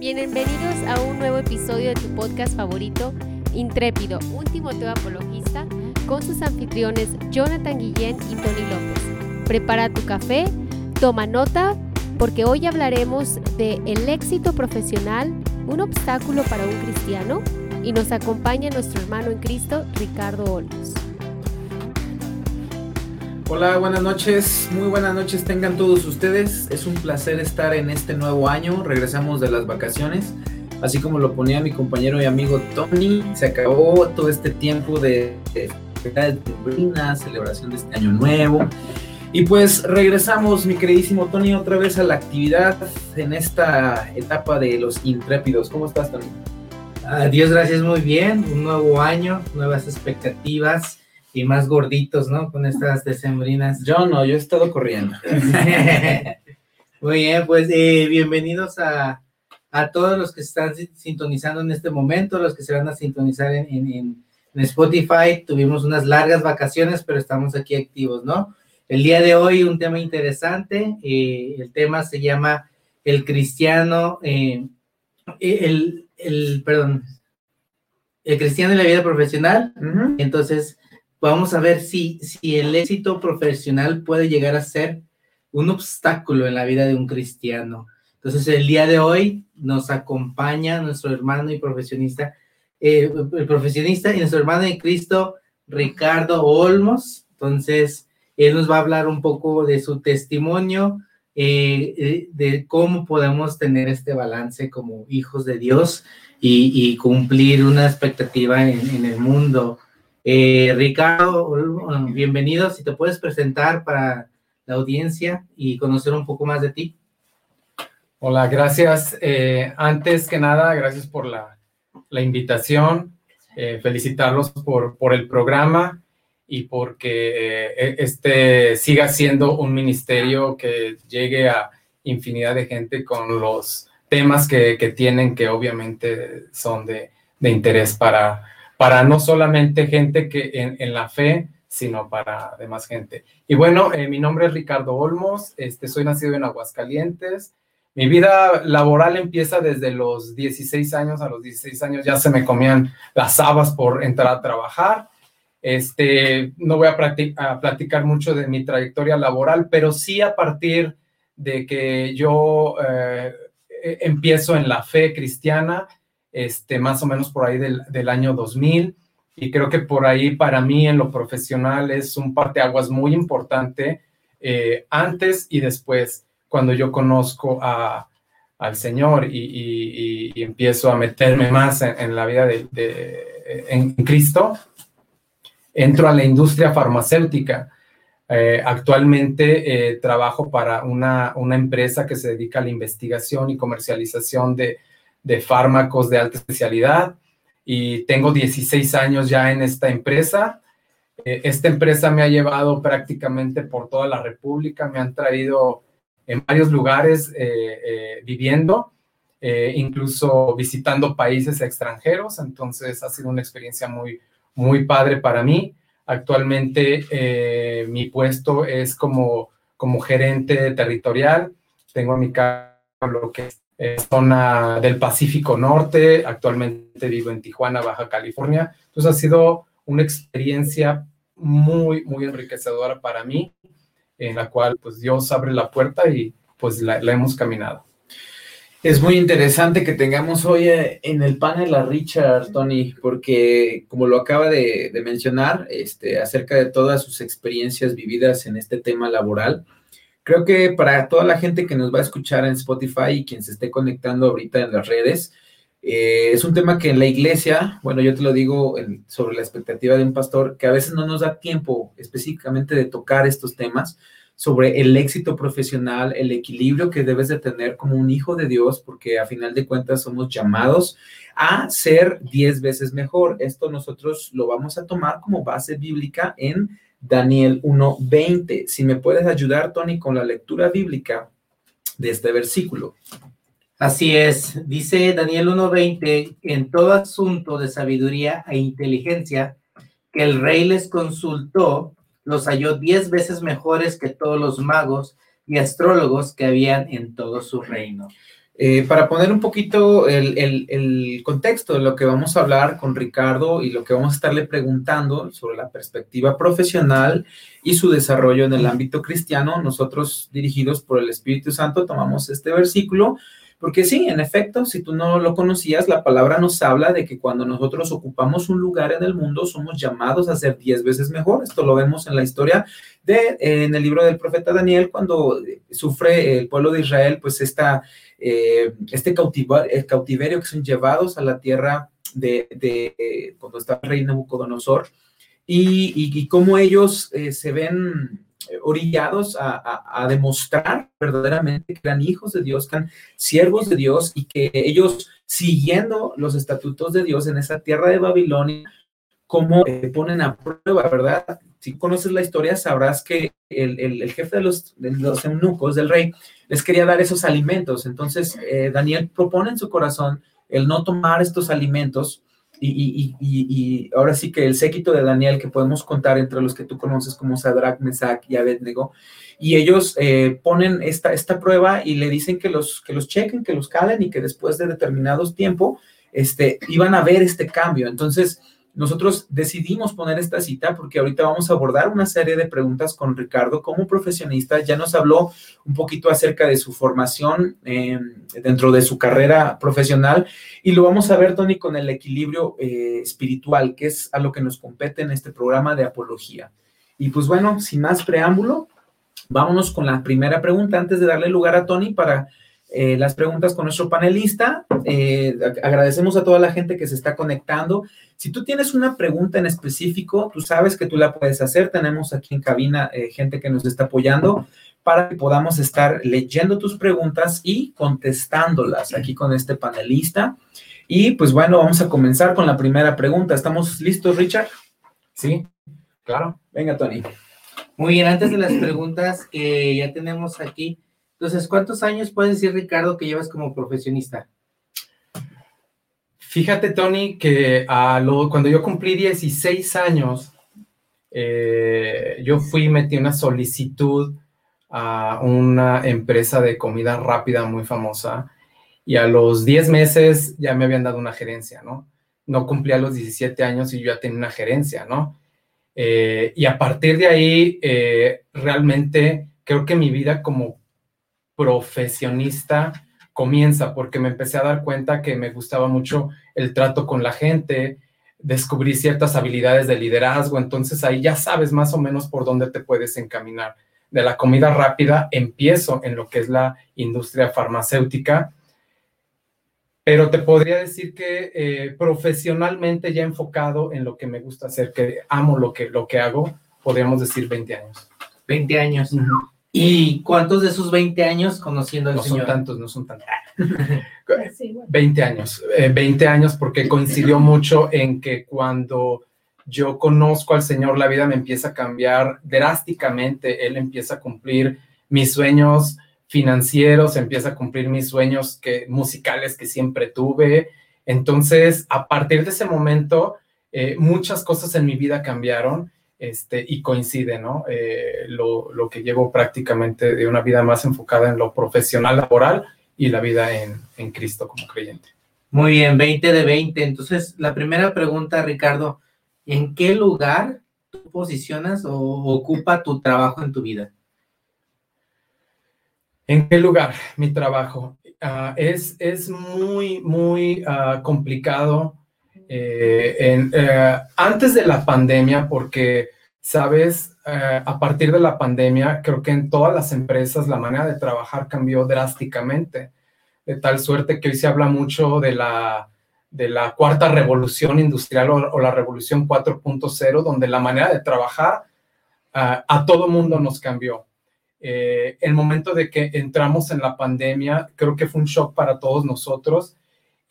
Bienvenidos a un nuevo episodio de tu podcast favorito, Intrépido, un Timoteo apologista, con sus anfitriones Jonathan Guillén y Tony López. Prepara tu café, toma nota, porque hoy hablaremos de el éxito profesional, un obstáculo para un cristiano, y nos acompaña nuestro hermano en Cristo, Ricardo Olmos. Hola, buenas noches, muy buenas noches tengan todos ustedes. Es un placer estar en este nuevo año. Regresamos de las vacaciones. Así como lo ponía mi compañero y amigo Tony, se acabó todo este tiempo de, de, celebración de este año nuevo. Y pues regresamos, mi queridísimo Tony, otra vez a la actividad en esta etapa de los intrépidos. ¿Cómo estás, Tony? Dios gracias, muy bien. Un nuevo año, nuevas expectativas y más gorditos, ¿no? Con estas decembrinas. Yo no, yo he estado corriendo. Muy bien, pues eh, bienvenidos a, a, todos los que están sintonizando en este momento, los que se van a sintonizar en, en, en, Spotify. Tuvimos unas largas vacaciones, pero estamos aquí activos, ¿no? El día de hoy un tema interesante, eh, el tema se llama el cristiano, eh, el, el, perdón, el cristiano en la vida profesional. Uh -huh. Entonces, vamos a ver si, si el éxito profesional puede llegar a ser un obstáculo en la vida de un cristiano. Entonces, el día de hoy nos acompaña nuestro hermano y profesionista, eh, el profesionista y nuestro hermano en Cristo, Ricardo Olmos. Entonces, él nos va a hablar un poco de su testimonio, eh, eh de cómo podemos tener este balance como hijos de Dios y, cumplir una expectativa en el mundo. Eh, Ricardo, bienvenido. Si te puedes presentar para la audiencia y conocer un poco más de ti. Hola, gracias. Eh, antes que nada, gracias por la, invitación. Eh, felicitarlos por, el programa y porque eh, este siga siendo un ministerio que llegue a infinidad de gente con los temas que, tienen que obviamente son de interés para, para no solamente gente que en, la fe, sino para demás gente. Y bueno, eh, mi nombre es Ricardo Olmos, este, soy nacido en Aguascalientes. Mi vida laboral empieza desde los 16 años, a los 16 años ya se me comían las habas por entrar a trabajar. Este, no voy a, platicar mucho de mi trayectoria laboral, pero sí a partir de que yo eh, empiezo en la fe cristiana, este, más o menos por ahí del, del, año 2000. Y creo que por ahí para mí en lo profesional es un parteaguas muy importante eh, antes y después, cuando yo conozco a, al Señor y, y, empiezo a meterme más en, en la vida de, de, en Cristo, entro a la industria farmacéutica. Eh, actualmente eh, trabajo para una, una empresa que se dedica a la investigación y comercialización de, de fármacos de alta especialidad y tengo 16 años ya en esta empresa. Eh, esta empresa me ha llevado prácticamente por toda la República, me han traído en varios lugares eh, eh, viviendo, incluso visitando países extranjeros, entonces ha sido una experiencia muy, muy padre para mí. Actualmente mi puesto es como, como gerente territorial, tengo a mi cargo lo que es eh, zona del Pacífico Norte, actualmente vivo en Tijuana, Baja California. Entonces ha sido una experiencia muy, muy enriquecedora para mí, en la cual pues Dios abre la puerta y pues la, la hemos caminado. Es muy interesante que tengamos hoy eh, en el panel a Richard, Tony, porque como lo acaba de, de mencionar, este, acerca de todas sus experiencias vividas en este tema laboral, Creo que para toda la gente que nos va a escuchar en Spotify y quien se esté conectando ahorita en las redes, eh, es un tema que en la iglesia, bueno, yo te lo digo sobre la expectativa de un pastor, que a veces no nos da tiempo específicamente de tocar estos temas sobre el éxito profesional, el equilibrio que debes de tener como un hijo de Dios, porque a final de cuentas somos llamados a ser diez veces mejor. Esto nosotros lo vamos a tomar como base bíblica en Daniel 1:20. Si me puedes ayudar, Tony, con la lectura bíblica de este versículo. Así es, dice Daniel 1:20, en todo asunto de sabiduría e inteligencia que el rey les consultó, los halló diez veces mejores que todos los magos y astrólogos que habían en todo su reino. Eh, para poner un poquito el, el, contexto de lo que vamos a hablar con Ricardo y lo que vamos a estarle preguntando sobre la perspectiva profesional y su desarrollo en el ámbito cristiano, nosotros dirigidos por el Espíritu Santo tomamos este versículo porque sí, en efecto, si tú no lo conocías, la palabra nos habla de que cuando nosotros ocupamos un lugar en el mundo, somos llamados a ser diez veces mejor. Esto lo vemos en la historia de, en el libro del profeta Daniel, cuando sufre el pueblo de Israel, pues esta, eh, este cautiverio, que son llevados a la tierra de, cuando está el rey Nabucodonosor, y, cómo ellos eh, se ven orillados a, demostrar verdaderamente que eran hijos de Dios, que eran siervos de Dios y que ellos, siguiendo los estatutos de Dios en esa tierra de Babilonia, como ponen a prueba, ¿verdad? Si conoces la historia, sabrás que el, jefe de los, de los, eunucos del rey les quería dar esos alimentos. Entonces, eh, Daniel propone en su corazón el no tomar estos alimentos y, ahora sí que el séquito de Daniel que podemos contar entre los que tú conoces como Sadrach, Mesach y Abednego, y ellos eh, ponen esta, esta prueba y le dicen que los, que los chequen, que los calen y que después de determinados tiempo este, iban a ver este cambio. Entonces, nosotros decidimos poner esta cita porque ahorita vamos a abordar una serie de preguntas con Ricardo como profesionista. Ya nos habló un poquito acerca de su formación em, dentro de su carrera profesional y lo vamos a ver, Tony, con el equilibrio eh, espiritual, que es a lo que nos compete en este programa de apología. Y pues bueno, sin más preámbulo, vámonos con la primera pregunta antes de darle lugar a Tony para eh, las preguntas con nuestro panelista. Eh, agradecemos a toda la gente que se está conectando. Si tú tienes una pregunta en específico, tú sabes que tú la puedes hacer. Tenemos aquí en cabina eh, gente que nos está apoyando para que podamos estar leyendo tus preguntas y contestándolas aquí con este panelista. Y pues bueno, vamos a comenzar con la primera pregunta. ¿Estamos listos, Richard? Sí, claro. Venga, Tony. Muy bien, antes de las preguntas que ya tenemos aquí, entonces, ¿cuántos años puedes decir, Ricardo, que llevas como profesionista? Fíjate, Tony, que cuando yo cumplí 16 años, eh, yo fui y metí una solicitud a una empresa de comida rápida muy famosa y a los 10 meses ya me habían dado una gerencia, ¿no? No cumplía los 17 años y yo ya tenía una gerencia, ¿no? Eh, y a partir de ahí, eh, realmente creo que mi vida como profesionista comienza, porque me empecé a dar cuenta que me gustaba mucho el trato con la gente, descubrí ciertas habilidades de liderazgo, entonces ahí ya sabes más o menos por dónde te puedes encaminar. De la comida rápida empiezo en lo que es la industria farmacéutica, pero te podría decir que eh, profesionalmente ya enfocado en lo que me gusta hacer, que amo lo que, lo que hago, podríamos decir 20 años. 20 años. ¿Y cuántos de esos 20 años conociendo al no Señor? No son tantos, no son tantos. 20 años, 20 eh, años porque coincidió mucho en que cuando yo conozco al Señor, la vida me empieza a cambiar drásticamente. Él empieza a cumplir mis sueños financieros, empieza a cumplir mis sueños que, musicales que siempre tuve. Entonces, a partir de ese momento, eh, muchas cosas en mi vida cambiaron este, y coincide, ¿no? Eh, lo, lo, que llevo prácticamente de una vida más enfocada en lo profesional, laboral y la vida en, en Cristo como creyente. Muy bien, 20 de 20. Entonces, la primera pregunta, Ricardo, ¿en qué lugar tú posicionas o ocupa tu trabajo en tu vida? ¿En qué lugar mi trabajo? Ah, es, es muy, muy uh, complicado eh, en, eh, antes de la pandemia, porque, sabes, eh, a partir de la pandemia, creo que en todas las empresas la manera de trabajar cambió drásticamente, de tal suerte que hoy se habla mucho de la, de la cuarta revolución industrial o, la revolución 4.0, donde la manera de trabajar a todo mundo nos cambió. el momento de que entramos en la pandemia, creo que fue un shock para todos nosotros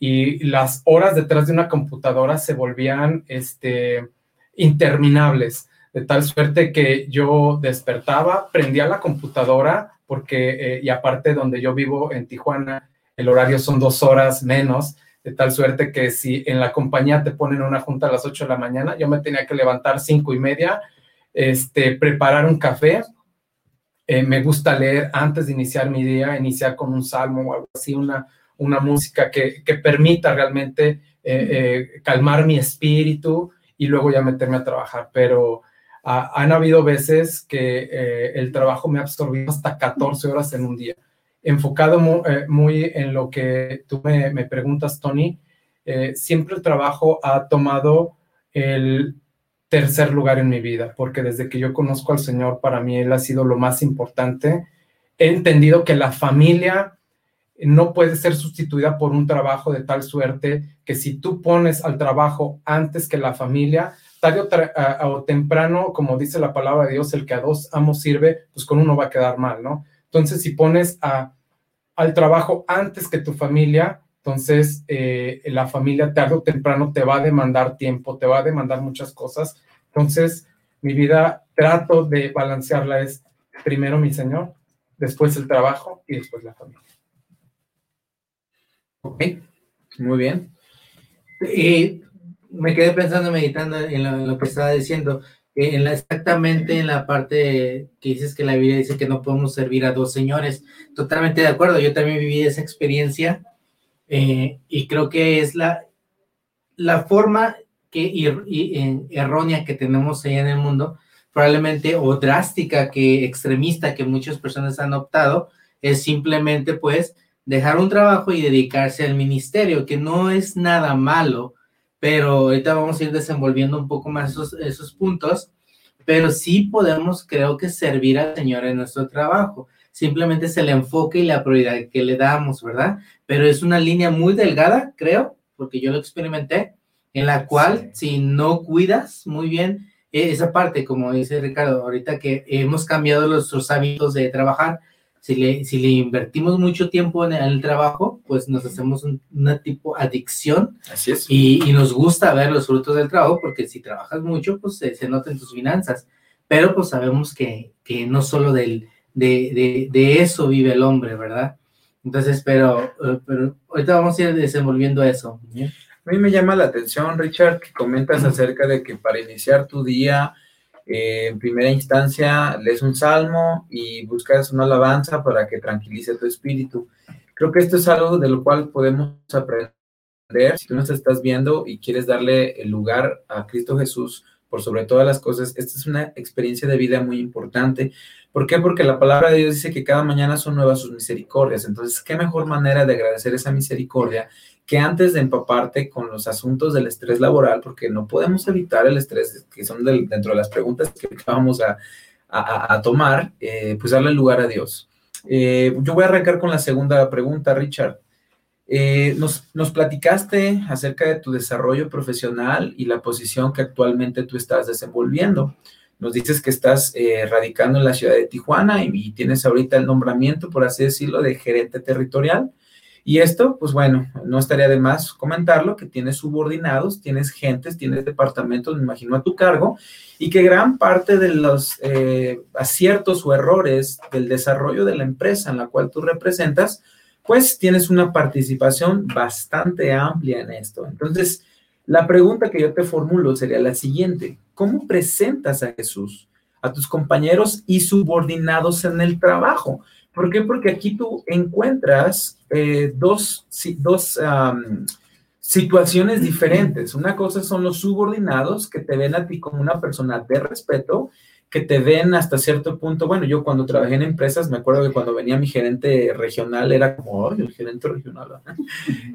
y las horas detrás de una computadora se volvían este, interminables, de tal suerte que yo despertaba, prendía la computadora, porque, eh, y aparte donde yo vivo en Tijuana, el horario son dos horas menos, de tal suerte que si en la compañía te ponen una junta a las 8 de la mañana, yo me tenía que levantar cinco y media, este, preparar un café. Eh, me gusta leer antes de iniciar mi día, iniciar con un salmo o algo así, una, una música que, que permita realmente calmar mi espíritu y luego ya meterme a trabajar. Pero han habido veces que el trabajo me ha absorbido hasta 14 horas en un día. Enfocado muy, en lo que tú me, me preguntas, Tony, siempre el trabajo ha tomado el tercer lugar en mi vida, porque desde que yo conozco al Señor, para mí Él ha sido lo más importante. He entendido que la familia no puede ser sustituida por un trabajo de tal suerte que si tú pones al trabajo antes que la familia, tarde o, temprano, como dice la palabra de Dios, el que a dos amos sirve, pues con uno va a quedar mal, ¿no? Entonces, si pones a, al trabajo antes que tu familia, entonces, eh, la familia tarde o temprano te va a demandar tiempo, te va a demandar muchas cosas. Entonces, mi vida trato de balancearla es primero mi Señor, después el trabajo y después la familia. Ok, muy bien. Y me quedé pensando, meditando en lo, que estaba diciendo, en la, exactamente en la parte que dices que la Biblia dice que no podemos servir a dos señores. Totalmente de acuerdo, yo también viví esa experiencia eh, y creo que es la, la forma que, y, errónea que tenemos ahí en el mundo, probablemente o drástica que extremista que muchas personas han optado, es simplemente pues dejar un trabajo y dedicarse al ministerio, que no es nada malo, pero ahorita vamos a ir desenvolviendo un poco más esos, esos puntos, pero sí podemos, creo que, servir al Señor en nuestro trabajo simplemente es el enfoque y la prioridad que le damos, ¿verdad? Pero es una línea muy delgada, creo, porque yo lo experimenté, en la cual si no cuidas muy bien e, esa parte, como dice Ricardo, ahorita que hemos cambiado nuestros hábitos de trabajar, si le, si le invertimos mucho tiempo en el, trabajo, pues nos hacemos un, una tipo adicción. Así es. Y, y, nos gusta ver los frutos del trabajo, porque si trabajas mucho, pues se, se nota en tus finanzas. Pero pues sabemos que, que no solo del, de, de, eso vive el hombre, ¿verdad? Entonces, pero, eh, pero ahorita vamos a ir desenvolviendo eso. A mí me llama la atención, Richard, que comentas acerca de que para iniciar tu día, eh, en primera instancia, lees un salmo y buscas una alabanza para que tranquilice tu espíritu. Creo que esto es algo de lo cual podemos aprender. Si tú nos estás viendo y quieres darle el lugar a Cristo Jesús por sobre todas las cosas, esta es una experiencia de vida muy importante ¿Por qué? Porque la palabra de Dios dice que cada mañana son nuevas sus misericordias. Entonces, ¿qué mejor manera de agradecer esa misericordia que antes de empaparte con los asuntos del estrés laboral? Porque no podemos evitar el estrés, que son dentro de las preguntas que vamos a, tomar, eh, pues darle lugar a Dios. Eh, yo voy a arrancar con la segunda pregunta, Richard. Eh, nos, nos, platicaste acerca de tu desarrollo profesional y la posición que actualmente tú estás desenvolviendo. Nos dices que estás eh, radicando en la ciudad de Tijuana y, tienes ahorita el nombramiento, por así decirlo, de gerente territorial. Y esto, pues bueno, no estaría de más comentarlo, que tienes subordinados, tienes gentes, tienes departamentos, me imagino, a tu cargo, y que gran parte de los eh, aciertos o errores del desarrollo de la empresa en la cual tú representas, pues tienes una participación bastante amplia en esto. Entonces, la pregunta que yo te formulo sería la siguiente. ¿Cómo presentas a Jesús a tus compañeros y subordinados en el trabajo? ¿Por qué? Porque aquí tú encuentras eh, dos, dos situaciones diferentes. Una cosa son los subordinados que te ven a ti como una persona de respeto que te ven hasta cierto punto. Bueno, yo cuando trabajé en empresas, me acuerdo que cuando venía mi gerente regional era como, oh, el gerente regional.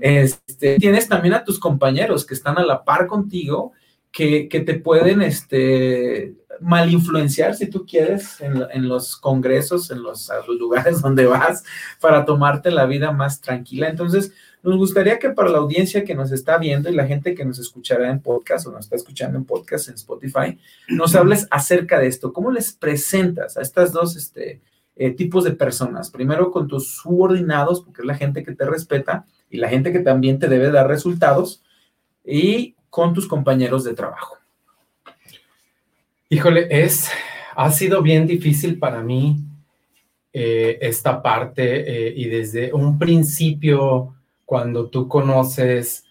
Este, tienes también a tus compañeros que están a la par contigo, que, que te pueden este, mal influenciar, si tú quieres, en, en los congresos, en los, los lugares donde vas, para tomarte la vida más tranquila. Entonces, nos gustaría que para la audiencia que nos está viendo y la gente que nos escuchará en podcast o nos está escuchando en podcast en Spotify, nos hables acerca de esto. ¿Cómo les presentas a estas dos este, eh, tipos de personas? Primero con tus subordinados, porque es la gente que te respeta y la gente que también te debe dar resultados, y con tus compañeros de trabajo. Híjole, es, ha sido bien difícil para mí eh, esta parte eh, y desde un principio cuando tú conoces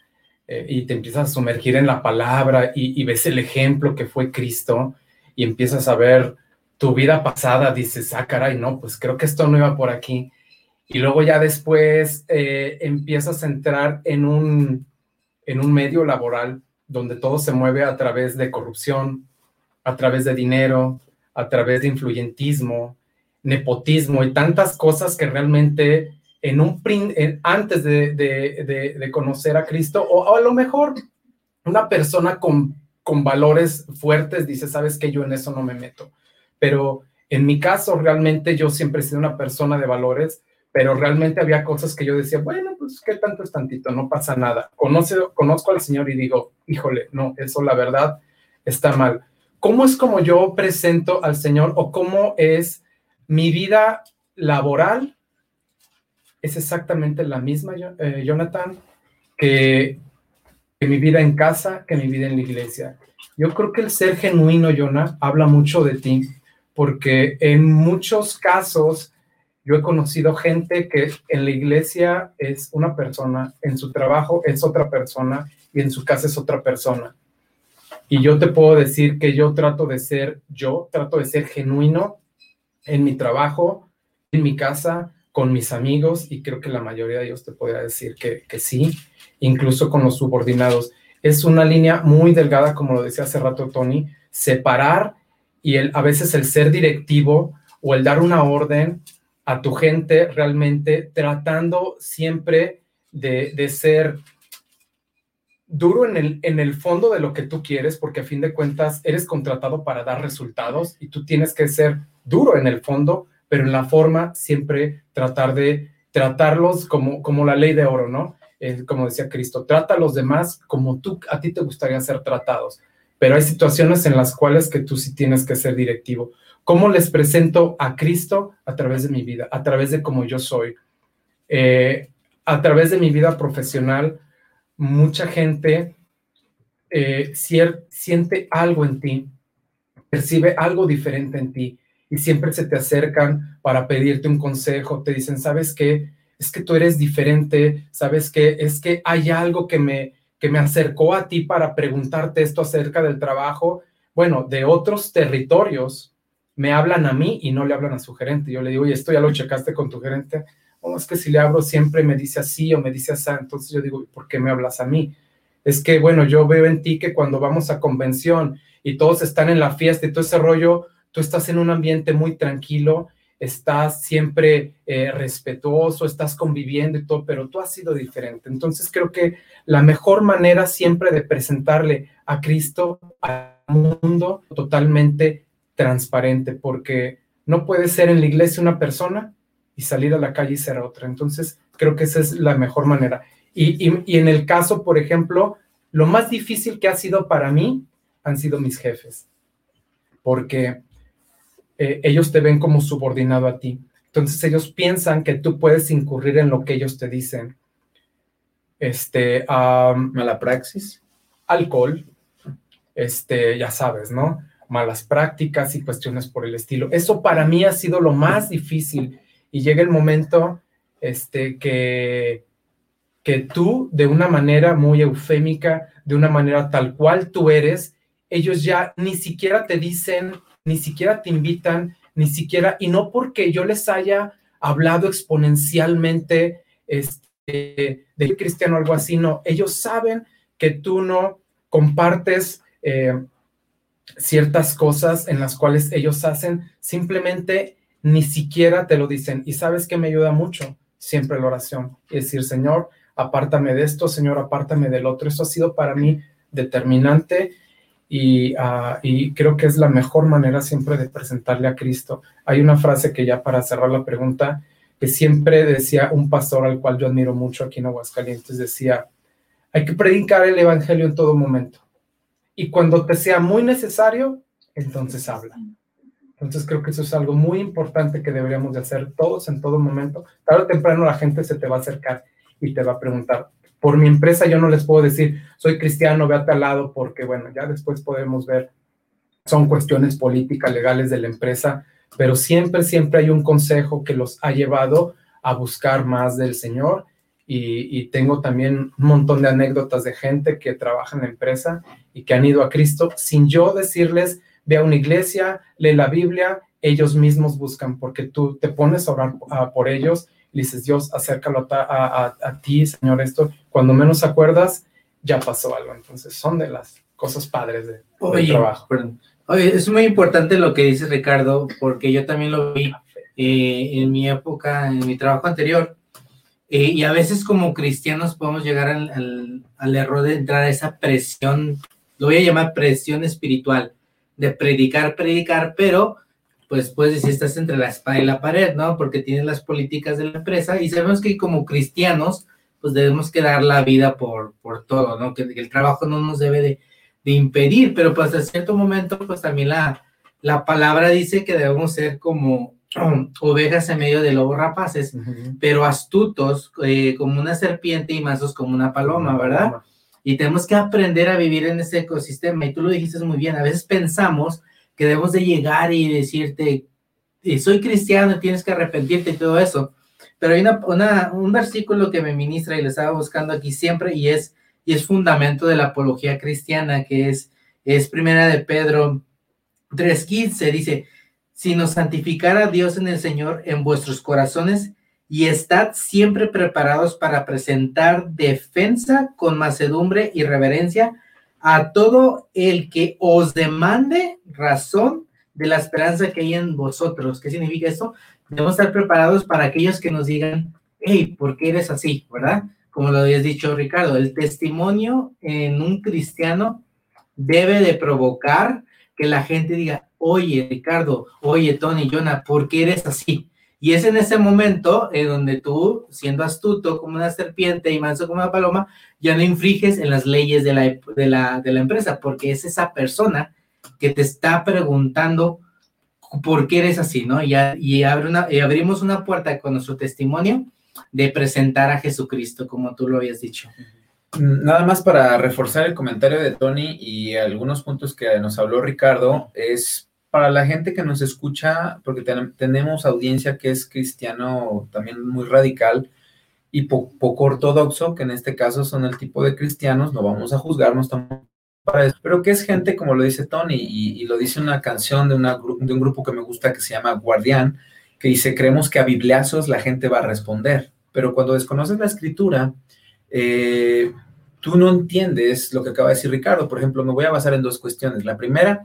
eh, y te empiezas a sumergir en la palabra y, ves el ejemplo que fue Cristo y empiezas a ver tu vida pasada, dices, ah, caray, no, pues creo que esto no iba por aquí. y luego ya después empiezas a entrar en un, en un medio laboral donde todo se mueve a través de corrupción, a través de dinero, a través de influyentismo, nepotismo y tantas cosas que realmente en un antes de, conocer a Cristo, o, a lo mejor una persona con, con valores fuertes dice, sabes que yo en eso no me meto. Pero en mi caso, realmente yo siempre he sido una persona de valores, pero realmente había cosas que yo decía, bueno, pues qué tanto es tantito, no pasa nada. Conoce, conozco al Señor y digo, híjole, no, eso la verdad está mal. ¿Cómo es como yo presento al Señor o cómo es mi vida laboral? Es exactamente la misma, eh, Jonathan, que, que mi vida en casa, que mi vida en la iglesia. Yo creo que el ser genuino, Jonah, habla mucho de ti porque en muchos casos yo he conocido gente que en la iglesia es una persona, en su trabajo es otra persona y en su casa es otra persona. Y yo te puedo decir que yo trato de ser yo, trato de ser genuino en mi trabajo, en mi casa, con mis amigos, y creo que la mayoría de ellos te podría decir que, que sí, incluso con los subordinados. Es una línea muy delgada, como lo decía hace rato Tony, separar y el, a veces el ser directivo o el dar una orden a tu gente realmente tratando siempre de, ser duro en el, en el fondo de lo que tú quieres, porque a fin de cuentas eres contratado para dar resultados y tú tienes que ser duro en el fondo, pero en la forma siempre tratar de tratarlos como, como la ley de oro, ¿no? como decía Cristo, trata a los demás como tú, a ti te gustaría ser tratados pero hay situaciones en las cuales que tú sí tienes que ser directivo. ¿Cómo les presento a Cristo? A través de mi vida, a través de cómo yo soy. Eh, a través de mi vida profesional, mucha gente eh, siente algo en ti, percibe algo diferente en ti y siempre se te acercan para pedirte un consejo, te dicen, ¿sabes qué? Es que tú eres diferente, ¿sabes qué? Es que hay algo que me, que me acercó a ti para preguntarte esto acerca del trabajo, bueno, de otros territorios, me hablan a mí y no le hablan a su gerente. Yo le digo, oye, esto ya lo checaste con tu gerente. Oh, es que si le abro siempre me dice así o me dice así. Entonces yo digo, ¿por qué me hablas a mí? Es que, bueno, yo veo en ti que cuando vamos a convención y todos están en la fiesta y todo ese rollo, tú estás en un ambiente muy tranquilo estás siempre eh, respetuoso, estás conviviendo y todo, pero tú has sido diferente. Entonces creo que la mejor manera siempre de presentarle a Cristo al mundo totalmente transparente, porque no puede ser en la iglesia una persona y salir a la calle y ser otra. Entonces creo que esa es la mejor manera. Y, y en el caso, por ejemplo, lo más difícil que ha sido para mí han sido mis jefes, porque eh, ellos te ven como subordinado a ti. Entonces ellos piensan que tú puedes incurrir en lo que ellos te dicen. Este, mala praxis, alcohol, este, ya sabes, ¿no? Malas prácticas y cuestiones por el estilo. Eso para mí ha sido lo más difícil y llega el momento, este, que que tú de una manera muy eufémica, de una manera tal cual tú eres, ellos ya ni siquiera te dicen ni siquiera te invitan, ni siquiera, y no porque yo les haya hablado exponencialmente este, de cristiano o algo así, no, ellos saben que tú no compartes eh, ciertas cosas en las cuales ellos hacen, simplemente ni siquiera te lo dicen. Y sabes que me ayuda mucho siempre la oración, es decir, Señor, apártame de esto, Señor, apártame del otro. Eso ha sido para mí determinante Ah, y, creo que es la mejor manera siempre de presentarle a Cristo. Hay una frase que ya para cerrar la pregunta, que siempre decía un pastor al cual yo admiro mucho aquí en Aguascalientes, decía, hay que predicar el Evangelio en todo momento. Y cuando te sea muy necesario, entonces habla. Entonces creo que eso es algo muy importante que deberíamos de hacer todos en todo momento. Tarde o temprano la gente se te va a acercar y te va a preguntar, por mi empresa yo no les puedo decir, soy cristiano, ve a tal lado, porque bueno, ya después podemos ver, son cuestiones políticas, legales de la empresa, pero siempre, siempre hay un consejo que los ha llevado a buscar más del Señor. Y, tengo también un montón de anécdotas de gente que trabaja en la empresa y que han ido a Cristo sin yo decirles, ve a una iglesia, lee la Biblia, ellos mismos buscan porque tú te pones a orar por ellos le dices, Dios, acércalo a, ti, Señor, esto, cuando menos acuerdas, ya pasó algo. Entonces, son de las cosas padres de, del trabajo. Oye, es muy importante lo que dice Ricardo, porque yo también lo vi eh, en mi época, en mi trabajo anterior. Eh, y a veces como cristianos podemos llegar al, al, error de entrar a esa presión, lo voy a llamar presión espiritual, de predicar, predicar, pero pues puedes decir, estás entre la espada y la pared, ¿no? Porque tienes las políticas de la empresa y sabemos que como cristianos, pues debemos que dar la vida por, por todo, ¿no? Que, el trabajo no nos debe de, de, impedir, pero pues a cierto momento, pues también la, la palabra dice que debemos ser como ovejas en medio de lobos rapaces, pero astutos eh, como una serpiente y mansos como una paloma, ¿verdad? Y tenemos que aprender a vivir en ese ecosistema. Y tú lo dijiste muy bien, a veces pensamos que debemos de llegar y decirte, eh, soy cristiano, tienes que arrepentirte y todo eso. Pero hay una, un versículo que me ministra y lo estaba buscando aquí siempre y es, y es fundamento de la apología cristiana, que es, es primera de Pedro 3.15, dice, sino santificar a Dios en el Señor en vuestros corazones y estad siempre preparados para presentar defensa con macedumbre y reverencia a todo el que os demande razón de la esperanza que hay en vosotros. ¿Qué significa esto? Debemos estar preparados para aquellos que nos digan, hey, ¿por qué eres así? ¿Verdad? Como lo habías dicho Ricardo, el testimonio en un cristiano debe de provocar que la gente diga, oye Ricardo, oye Tony, Jonah, ¿por qué eres así? Y es en ese momento en donde tú, siendo astuto como una serpiente y manso como una paloma, ya no infringes en las leyes de la, de la, de la empresa, porque es esa persona que te está preguntando por qué eres así, ¿no? Y, y, abre una, y abrimos una puerta con nuestro testimonio de presentar a Jesucristo, como tú lo habías dicho. Nada más para reforzar el comentario de Tony y algunos puntos que nos habló Ricardo, es para la gente que nos escucha, porque tenemos audiencia que es cristiano también muy radical y poco ortodoxo, que en este caso son el tipo de cristianos, no vamos a juzgarnos tampoco para eso, pero que es gente, como lo dice Tony, y, lo dice una canción de un grupo que me gusta que se llama Guardián, que dice, creemos que a bibliazos la gente va a responder, pero cuando desconoces la escritura, eh, tú no entiendes lo que acaba de decir Ricardo. Por ejemplo, me voy a basar en dos cuestiones. La primera,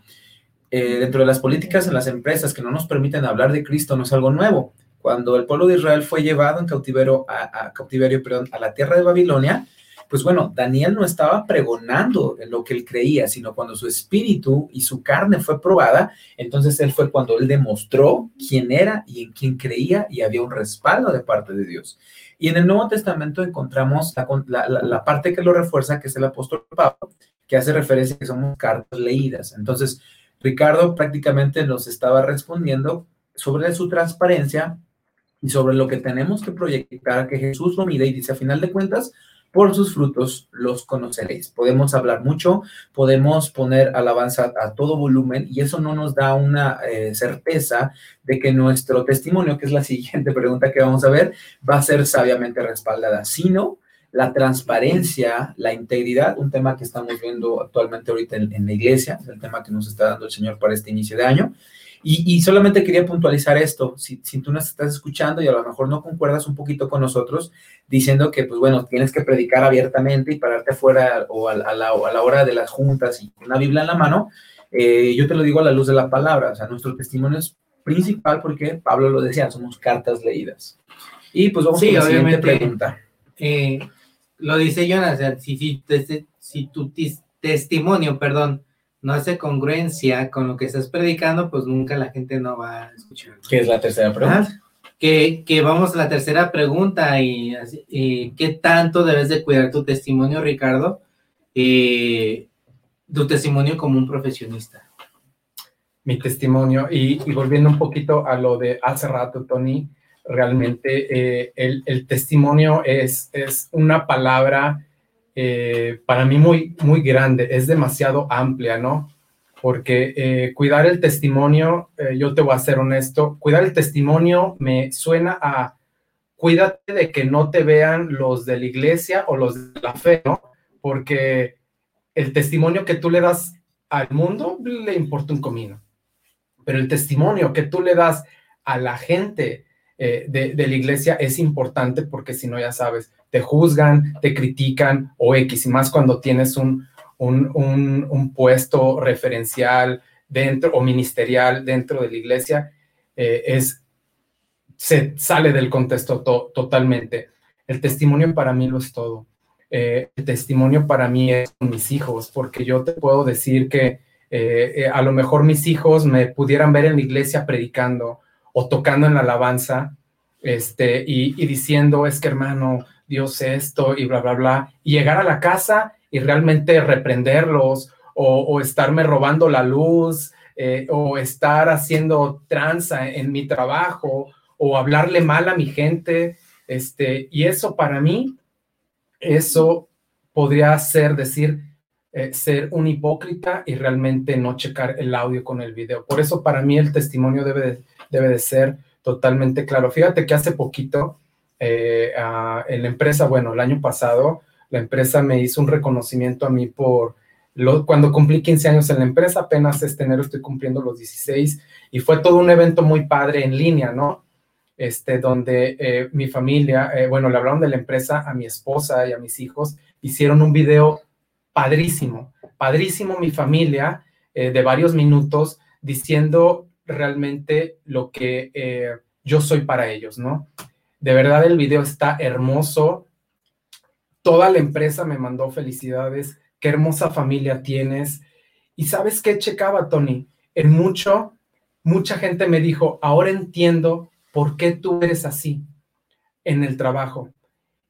eh, dentro de las políticas en las empresas que no nos permiten hablar de Cristo no es algo nuevo. Cuando el pueblo de Israel fue llevado en cautiverio a, cautiverio, a la tierra de Babilonia, pues bueno, Daniel no estaba pregonando en lo que él creía, sino cuando su espíritu y su carne fue probada, entonces él fue cuando él demostró quién era y en quién creía y había un respaldo de parte de Dios. Y en el Nuevo Testamento encontramos la, la parte que lo refuerza, que es el apóstol Pablo, que hace referencia a que somos cartas leídas. Entonces, Ricardo prácticamente nos estaba respondiendo sobre su transparencia y sobre lo que tenemos que proyectar, que Jesús lo mide y dice, a final de cuentas, por sus frutos los conoceréis. Podemos hablar mucho, podemos poner alabanza a todo volumen y eso no nos da una eh, certeza de que nuestro testimonio, que es la siguiente pregunta que vamos a ver, va a ser sabiamente respaldada, sino la transparencia, la integridad, un tema que estamos viendo actualmente ahorita en, la iglesia, el tema que nos está dando el Señor para este inicio de año. Y, solamente quería puntualizar esto, si, si, tú nos estás escuchando y a lo mejor no concuerdas un poquito con nosotros, diciendo que, pues bueno, tienes que predicar abiertamente y pararte afuera o a, la, hora de las juntas y con una Biblia en la mano, eh, yo te lo digo a la luz de la palabra, o sea, nuestro testimonio es principal porque Pablo lo decía, somos cartas leídas. Y pues vamos a la siguiente pregunta. Eh, lo dice Jonas, si, si, si tu testimonio, perdón, no hace congruencia con lo que estás predicando, pues nunca la gente no va a escuchar. ¿Qué es la tercera pregunta? que, que, vamos a la tercera pregunta y, qué tanto debes de cuidar tu testimonio, Ricardo, tu testimonio como un profesionista. Mi testimonio, y, y volviendo un poquito a lo de hace rato, Tony, realmente eh, el, testimonio es, es una palabra eh, para mí muy, muy grande, es demasiado amplia, ¿no? Porque eh, cuidar el testimonio, yo te voy a ser honesto, cuidar el testimonio me suena a cuídate de que no te vean los de la iglesia o los de la fe, ¿no? Porque el testimonio que tú le das al mundo le importa un comino, pero el testimonio que tú le das a la gente eh, de, la iglesia es importante porque si no, ya sabes, te juzgan, te critican o X, y más cuando tienes un, un, puesto referencial dentro o ministerial dentro de la iglesia, eh, es, se sale del contexto totalmente. El testimonio para mí lo es todo. Eh, el testimonio para mí es con mis hijos, porque yo te puedo decir que eh, a lo mejor mis hijos me pudieran ver en la iglesia predicando o tocando en la alabanza este, y, diciendo, es que hermano, Dios esto y bla, bla, bla, y llegar a la casa y realmente reprenderlos o, estarme robando la luz eh, o estar haciendo tranza en mi trabajo o hablarle mal a mi gente. Este, y eso para mí, eso podría ser decir, eh, ser un hipócrita y realmente no checar el audio con el video. Por eso para mí el testimonio debe de, debe de ser totalmente claro. Fíjate que hace poquito eh, en la empresa, bueno, el año pasado, la empresa me hizo un reconocimiento a mí por lo, cuando cumplí 15 años en la empresa, apenas este enero estoy cumpliendo los 16 y fue todo un evento muy padre en línea, ¿no? Este, donde eh, mi familia, eh, bueno, le hablaron de la empresa a mi esposa y a mis hijos, hicieron un video padrísimo, padrísimo mi familia, de varios minutos, diciendo realmente lo que yo soy para ellos, ¿no? De verdad el video está hermoso, toda la empresa me mandó felicidades, qué hermosa familia tienes. Y sabes qué checaba, Tony, en mucho, mucha gente me dijo, ahora entiendo por qué tú eres así en el trabajo.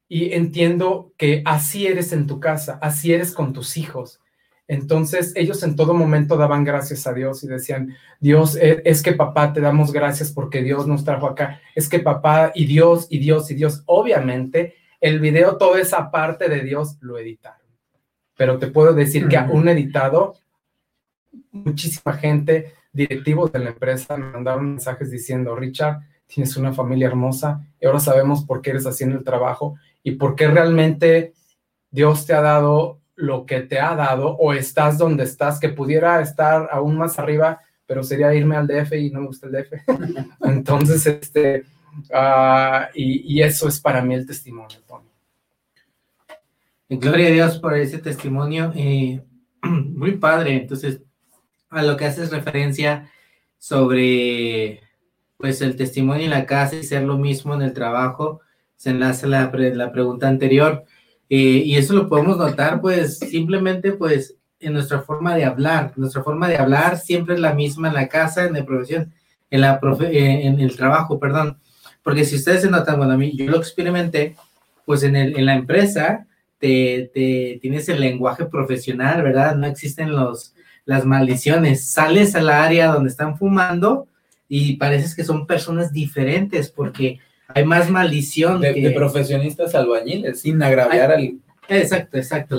Y entiendo que así eres en tu casa, así eres con tus hijos. Entonces ellos en todo momento daban gracias a Dios y decían, Dios, e, es que papá, te damos gracias porque Dios nos trajo acá. Es que papá y Dios y Dios y Dios, obviamente el video, toda esa parte de Dios lo editaron. Pero te puedo decir que aún editado, muchísima gente, directivos de la empresa, me mandaron mensajes diciendo, Richard, tienes una familia hermosa y ahora sabemos por qué eres haciendo el trabajo y por qué realmente Dios te ha dado lo que te ha dado o estás donde estás, que pudiera estar aún más arriba, pero sería irme al DF y no me gusta el DF. Entonces, este, Ah, y, eso es para mí el testimonio, Tony. Gloria a Dios por ese testimonio. Eh, muy padre. Entonces, a lo que haces referencia sobre pues el testimonio en la casa y ser lo mismo en el trabajo, se enlace la, la pregunta anterior. Eh, y eso lo podemos notar, pues, simplemente, pues, en nuestra forma de hablar. Nuestra forma de hablar siempre es la misma en la casa, en la profesión, en, la eh, en el trabajo, perdón. Porque si ustedes se notan, bueno, a mí yo lo experimenté, pues en, el, en la empresa te, te, tienes el lenguaje profesional, ¿verdad? No existen los, las maldiciones. Sales al área donde están fumando y pareces que son personas diferentes porque hay más maldición. De, de profesionistas albañiles, sin agraviar al... Exacto, exacto.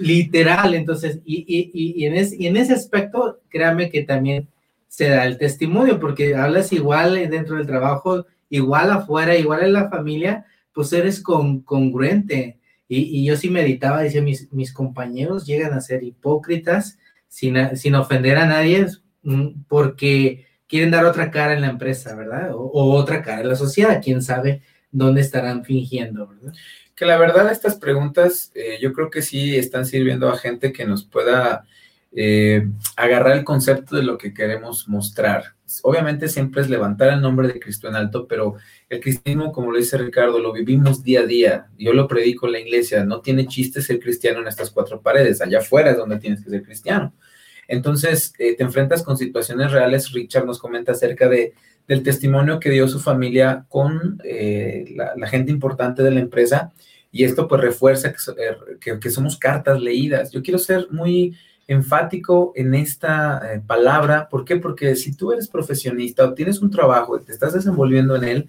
Literal, entonces, y, y, y, en y en ese aspecto, créame que también se da el testimonio, porque hablas igual dentro del trabajo igual afuera, igual en la familia, pues eres con, congruente. Y, yo sí meditaba, decía, mis, mis compañeros llegan a ser hipócritas sin, sin ofender a nadie mm, porque quieren dar otra cara en la empresa, ¿verdad? O, otra cara en la sociedad, quién sabe dónde estarán fingiendo, ¿verdad? Que la verdad estas preguntas eh, yo creo que sí están sirviendo a gente que nos pueda eh, agarrar el concepto de lo que queremos mostrar obviamente siempre es levantar el nombre de Cristo en alto, pero el cristianismo, como lo dice Ricardo, lo vivimos día a día. Yo lo predico en la iglesia, no tiene chiste ser cristiano en estas cuatro paredes, allá afuera es donde tienes que ser cristiano. Entonces, eh, te enfrentas con situaciones reales. Richard nos comenta acerca de, del testimonio que dio su familia con eh, la, gente importante de la empresa y esto pues refuerza que, eh, que somos cartas leídas. Yo quiero ser muy enfático en esta palabra. ¿Por qué? Porque si tú eres profesionista o tienes un trabajo y te estás desenvolviendo en él,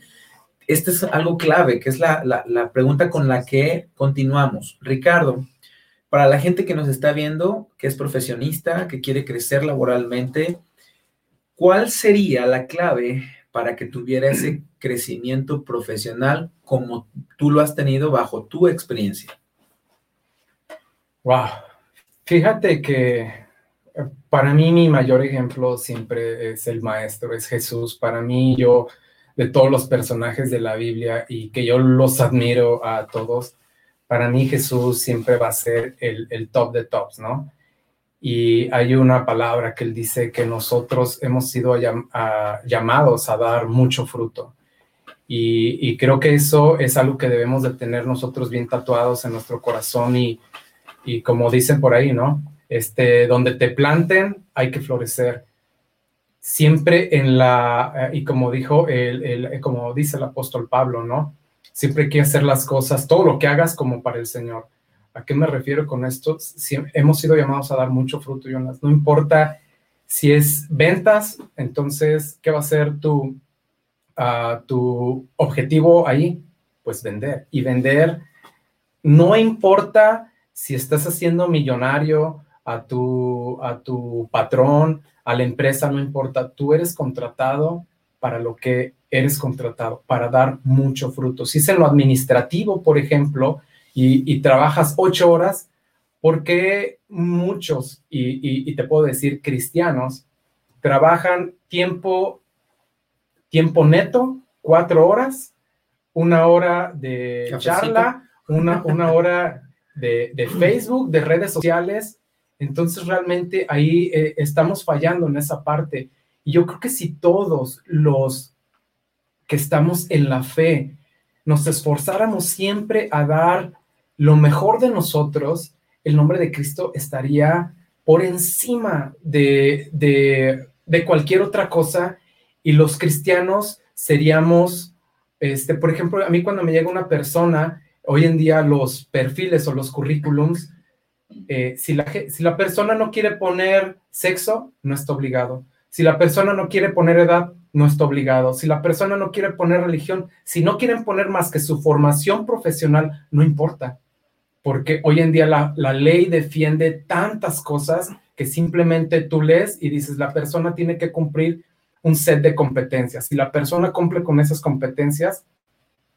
este es algo clave, que es la, la pregunta con la que continuamos. Ricardo, para la gente que nos está viendo, que es profesionista, que quiere crecer laboralmente, ¿cuál sería la clave para que tuviera ese crecimiento profesional como tú lo has tenido bajo tu experiencia? Wow, Fíjate que eh, para mí mi mayor ejemplo siempre es el maestro, es Jesús. Para mí yo de todos los personajes de la Biblia y que yo los admiro a todos, para mí Jesús siempre va a ser el, el top de tops, ¿no? Y hay una palabra que él dice que nosotros hemos sido llamados a dar mucho fruto. Y, creo que eso es algo que debemos de tener nosotros bien tatuados en nuestro corazón y, y como dicen por ahí, ¿no? Este, donde te planten, hay que florecer. Siempre en la, eh, y como dijo, el, el, como dice el apóstol Pablo, ¿no? Siempre hay que hacer las cosas, todo lo que hagas como para el Señor. ¿A qué me refiero con esto? hemos sido llamados a dar mucho fruto, Jonas. No importa si es ventas, entonces, ¿qué va a ser tu, uh, tu objetivo ahí? Pues vender. Y vender, no importa si estás haciendo millonario a tu, a tu patrón, a la empresa, no importa, tú eres contratado para lo que eres contratado, para dar mucho fruto. Si es en lo administrativo, por ejemplo, y, trabajas ocho horas, porque muchos, y, te puedo decir cristianos, trabajan tiempo, tiempo neto, cuatro horas, una hora de charla, una, una hora de, Facebook, de redes sociales. Entonces realmente ahí eh, estamos fallando en esa parte. Y yo creo que si todos los que estamos en la fe nos esforzáramos siempre a dar lo mejor de nosotros, el nombre de Cristo estaría por encima de, de, cualquier otra cosa y los cristianos seríamos, este, por ejemplo, a mí cuando me llega una persona, hoy en día los perfiles o los currículums, eh, si, la, si la persona no quiere poner sexo, no está obligado. Si la persona no quiere poner edad, no está obligado. Si la persona no quiere poner religión, si no quieren poner más que su formación profesional, no importa porque hoy en día la, ley defiende tantas cosas que simplemente tú lees y dices, la persona tiene que cumplir un set de competencias. Si la persona cumple con esas competencias,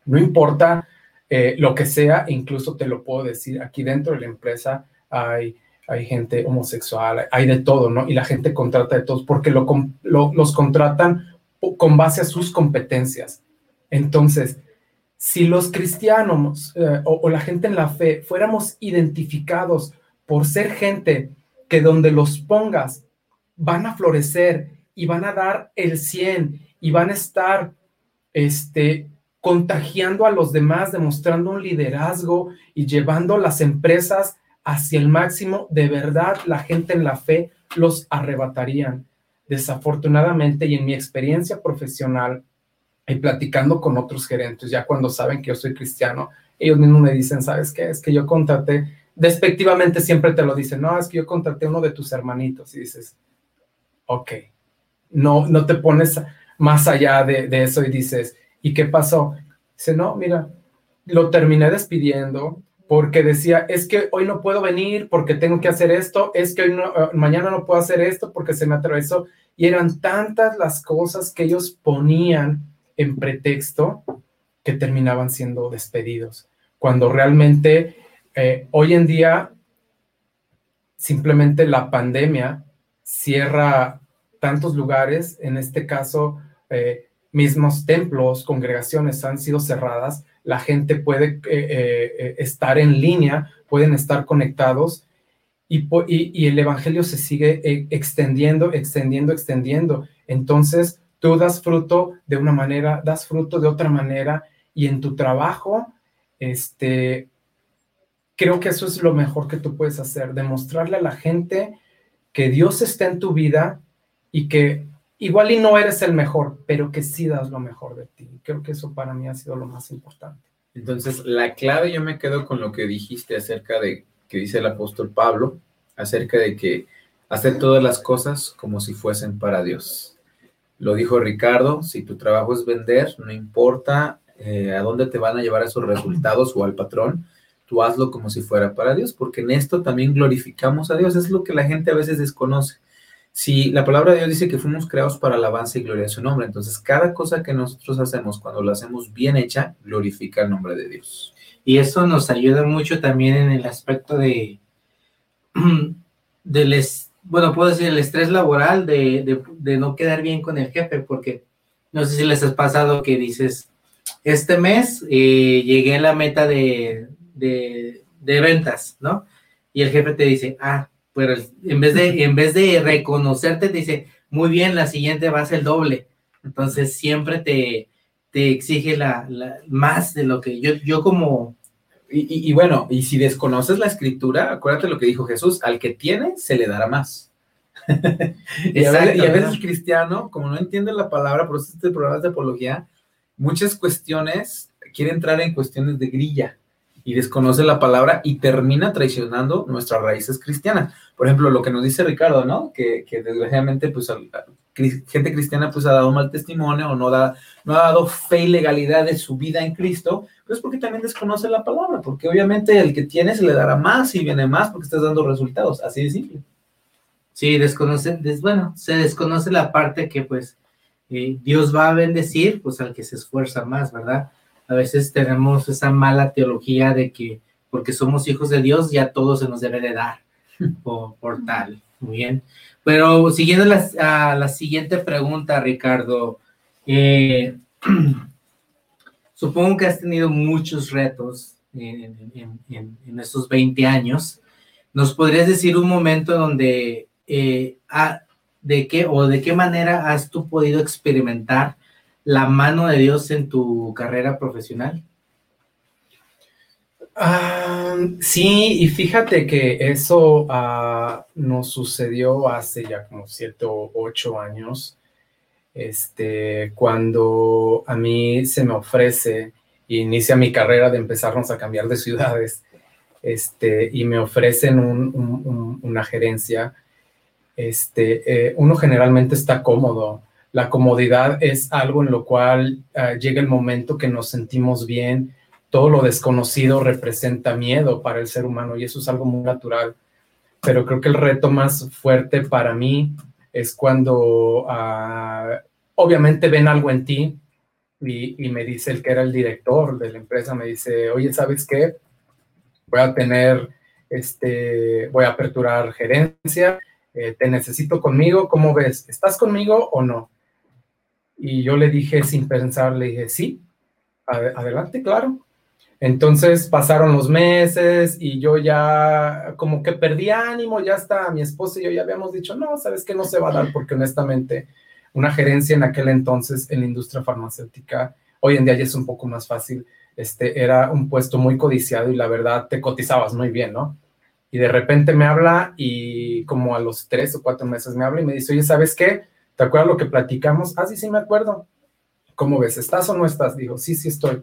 no importa eh, lo que sea, incluso te lo puedo decir, aquí dentro de la empresa hay, hay gente homosexual, hay de todo, ¿no? Y la gente contrata de todos porque lo, los contratan con base a sus competencias. Entonces, si los cristianos eh, o, la gente en la fe fuéramos identificados por ser gente que donde los pongas van a florecer y van a dar el 100 y van a estar este, contagiando a los demás, demostrando un liderazgo y llevando las empresas hacia el máximo, de verdad la gente en la fe los arrebatarían. Desafortunadamente y en mi experiencia profesional, y platicando con otros gerentes, ya cuando saben que yo soy cristiano, ellos mismos me dicen, ¿sabes qué? Es que yo contraté, despectivamente siempre te lo dicen, no, es que yo contraté uno de tus hermanitos y dices, ok, no, no te pones más allá de, de eso y dices, ¿y qué pasó? Dice, no, mira, lo terminé despidiendo porque decía, es que hoy no puedo venir porque tengo que hacer esto, es que hoy no, eh, mañana no puedo hacer esto porque se me atravesó. Y eran tantas las cosas que ellos ponían en pretexto que terminaban siendo despedidos, cuando realmente eh, hoy en día simplemente la pandemia cierra tantos lugares, en este caso eh, mismos templos, congregaciones han sido cerradas, la gente puede eh, estar en línea, pueden estar conectados y, y, el Evangelio se sigue extendiendo, extendiendo, extendiendo. Entonces, Tú das fruto de una manera, das fruto de otra manera y en tu trabajo, este, creo que eso es lo mejor que tú puedes hacer, demostrarle a la gente que Dios está en tu vida y que igual y no eres el mejor, pero que sí das lo mejor de ti. Creo que eso para mí ha sido lo más importante. Entonces, la clave yo me quedo con lo que dijiste acerca de que dice el apóstol Pablo, acerca de que hacer todas las cosas como si fuesen para Dios. Lo dijo Ricardo, si tu trabajo es vender, no importa eh, a dónde te van a llevar esos resultados o al patrón, tú hazlo como si fuera para Dios, porque en esto también glorificamos a Dios, es lo que la gente a veces desconoce. Si la palabra de Dios dice que fuimos creados para alabanza y gloria a su nombre, entonces cada cosa que nosotros hacemos, cuando lo hacemos bien hecha, glorifica el nombre de Dios. Y eso nos ayuda mucho también en el aspecto de bueno, puedo decir el estrés laboral de, no quedar bien con el jefe, porque No sé si les has pasado que dices, este mes eh, llegué a la meta de, de, de, ventas, ¿no? Y el jefe te dice, ah, pero en vez de, en vez de reconocerte, te dice, muy bien, la siguiente va a ser el doble. Entonces siempre te, te exige la, más de lo que yo, yo como... Y, bueno, y si desconoces la escritura, acuérdate lo que dijo Jesús, al que tiene, se le dará más. y, a veces, el cristiano, como no entiende la palabra, por eso este programa de apología, muchas cuestiones, quiere entrar en cuestiones de grilla y desconoce la palabra y termina traicionando nuestras raíces cristianas. Por ejemplo, lo que nos dice Ricardo, ¿no? Que, que desgraciadamente, pues, gente cristiana pues ha dado mal testimonio o no, da, no ha dado fe y legalidad de su vida en Cristo, pues porque también desconoce la palabra, porque obviamente el que tiene se le dará más y viene más porque estás dando resultados, así de simple. Sí, desconoce, bueno, se desconoce la parte que pues eh, Dios va a bendecir pues al que se esfuerza más, ¿verdad? A veces tenemos esa mala teología de que porque somos hijos de Dios ya todo se nos debe de dar por, por tal. Muy bien. Pero siguiendo a la siguiente pregunta, Ricardo, eh, supongo que has tenido muchos retos en, estos 20 años. ¿Nos podrías decir un momento donde, eh, de qué o de qué manera has tú podido experimentar la mano de Dios en tu carrera profesional? Ah, sí, y fíjate que eso uh, nos sucedió hace ya como siete o ocho años, este, cuando a mí se me ofrece, inicia mi carrera de empezarnos a cambiar de ciudades, este, y me ofrecen una gerencia, este, eh, uno generalmente está cómodo. La comodidad es algo en lo cual uh, llega el momento que nos sentimos bien, todo lo desconocido representa miedo para el ser humano y eso es algo muy natural. Pero creo que el reto más fuerte para mí es cuando uh, obviamente ven algo en ti y, y, me dice el que era el director de la empresa, me dice, oye, ¿sabes qué? Voy a tener, este, voy a aperturar gerencia, eh, te necesito conmigo, ¿cómo ves? ¿Estás conmigo o no? Y yo le dije sin pensar, le dije, sí, adelante, claro. Entonces pasaron los meses y yo ya como que perdí ánimo, ya está mi esposa y yo ya habíamos dicho, no, sabes que no se va a dar porque honestamente una gerencia en aquel entonces en la industria farmacéutica, hoy en día ya es un poco más fácil, este era un puesto muy codiciado y la verdad te cotizabas muy bien, ¿no? Y de repente me habla y como a los tres o cuatro meses me habla y me dice, oye, ¿sabes qué? ¿Te acuerdas lo que platicamos? Ah, sí, sí, me acuerdo. ¿Cómo ves? ¿Estás o no estás? Digo, sí, sí estoy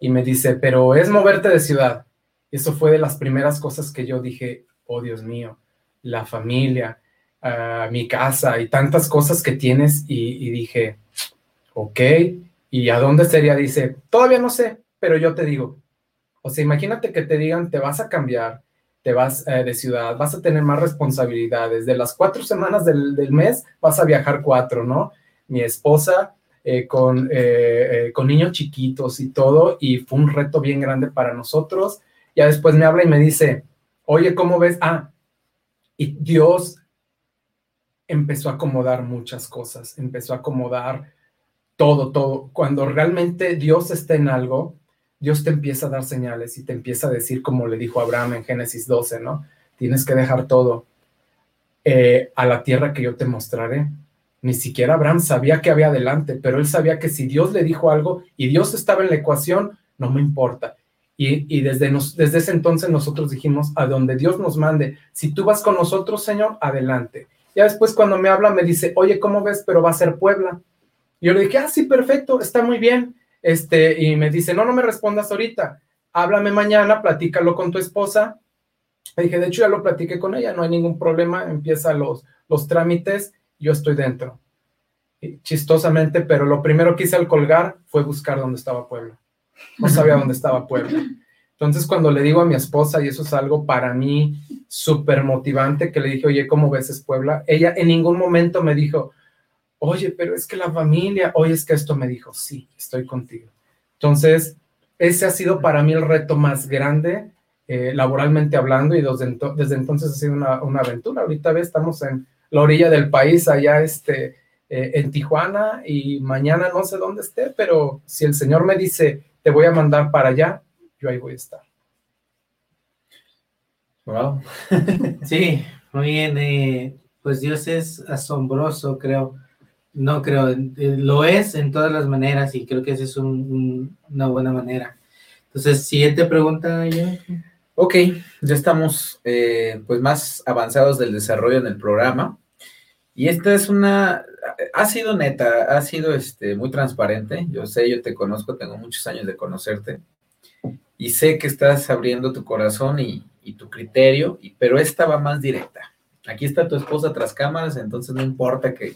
y me dice, pero es moverte de ciudad. Y eso fue de las primeras cosas que yo dije, oh Dios mío, la familia, uh, mi casa y tantas cosas que tienes. Y, dije, ok, ¿y a dónde sería? Dice, todavía no sé, pero yo te digo. O sea, imagínate que te digan, te vas a cambiar, te vas uh, de ciudad, vas a tener más responsabilidades. De las cuatro semanas del, del mes, vas a viajar cuatro, ¿no? Mi esposa eh, con, eh, eh, con niños chiquitos y todo, y fue un reto bien grande para nosotros. Ya después me habla y me dice, oye, ¿cómo ves? Ah, y Dios empezó a acomodar muchas cosas, empezó a acomodar todo, todo. Cuando realmente Dios está en algo, Dios te empieza a dar señales y te empieza a decir, como le dijo Abraham en Génesis 12, ¿no? Tienes que dejar todo a la tierra que yo te mostraré. Ni siquiera Abraham sabía que había adelante, pero él sabía que si Dios le dijo algo y Dios estaba en la ecuación, no me importa. Y, desde, desde ese entonces nosotros dijimos, a donde Dios nos mande, si tú vas con nosotros, Señor, adelante. Ya después cuando me habla, me dice, oye, ¿cómo ves? Pero va a ser Puebla. Y yo le dije, ah, sí, perfecto, está muy bien. Este, y me dice, no, no me respondas ahorita, háblame mañana, platícalo con tu esposa. Le dije, de hecho ya lo platiqué con ella, no hay ningún problema, empieza los, los trámites yo estoy dentro. chistosamente, pero lo primero que hice al colgar fue buscar dónde estaba Puebla. No sabía dónde estaba Puebla. Entonces, cuando le digo a mi esposa, y eso es algo para mí súper motivante, que le dije, oye, ¿cómo ves es Puebla? Ella en ningún momento me dijo, oye, pero es que la familia, oye, es que esto me dijo, sí, estoy contigo. Entonces, ese ha sido para mí el reto más grande, eh, laboralmente hablando, y desde, entonces ha sido una, aventura. Ahorita estamos en la orilla del país, allá este, eh, en Tijuana y mañana no sé dónde esté, pero si el Señor me dice, te voy a mandar para allá, yo ahí voy a estar. Wow. sí, muy bien. Eh, pues Dios es asombroso, creo. No creo, eh, lo es en todas las maneras y creo que esa es una buena manera. Entonces, siguiente pregunta. Yo. Ok, ya estamos eh, pues más avanzados del desarrollo en el programa. Y esta es una, ha sido neta, ha sido este, muy transparente. Yo sé, yo te conozco, tengo muchos años de conocerte. Y sé que estás abriendo tu corazón y, y tu criterio, pero esta va más directa. Aquí está tu esposa tras cámaras, entonces no importa que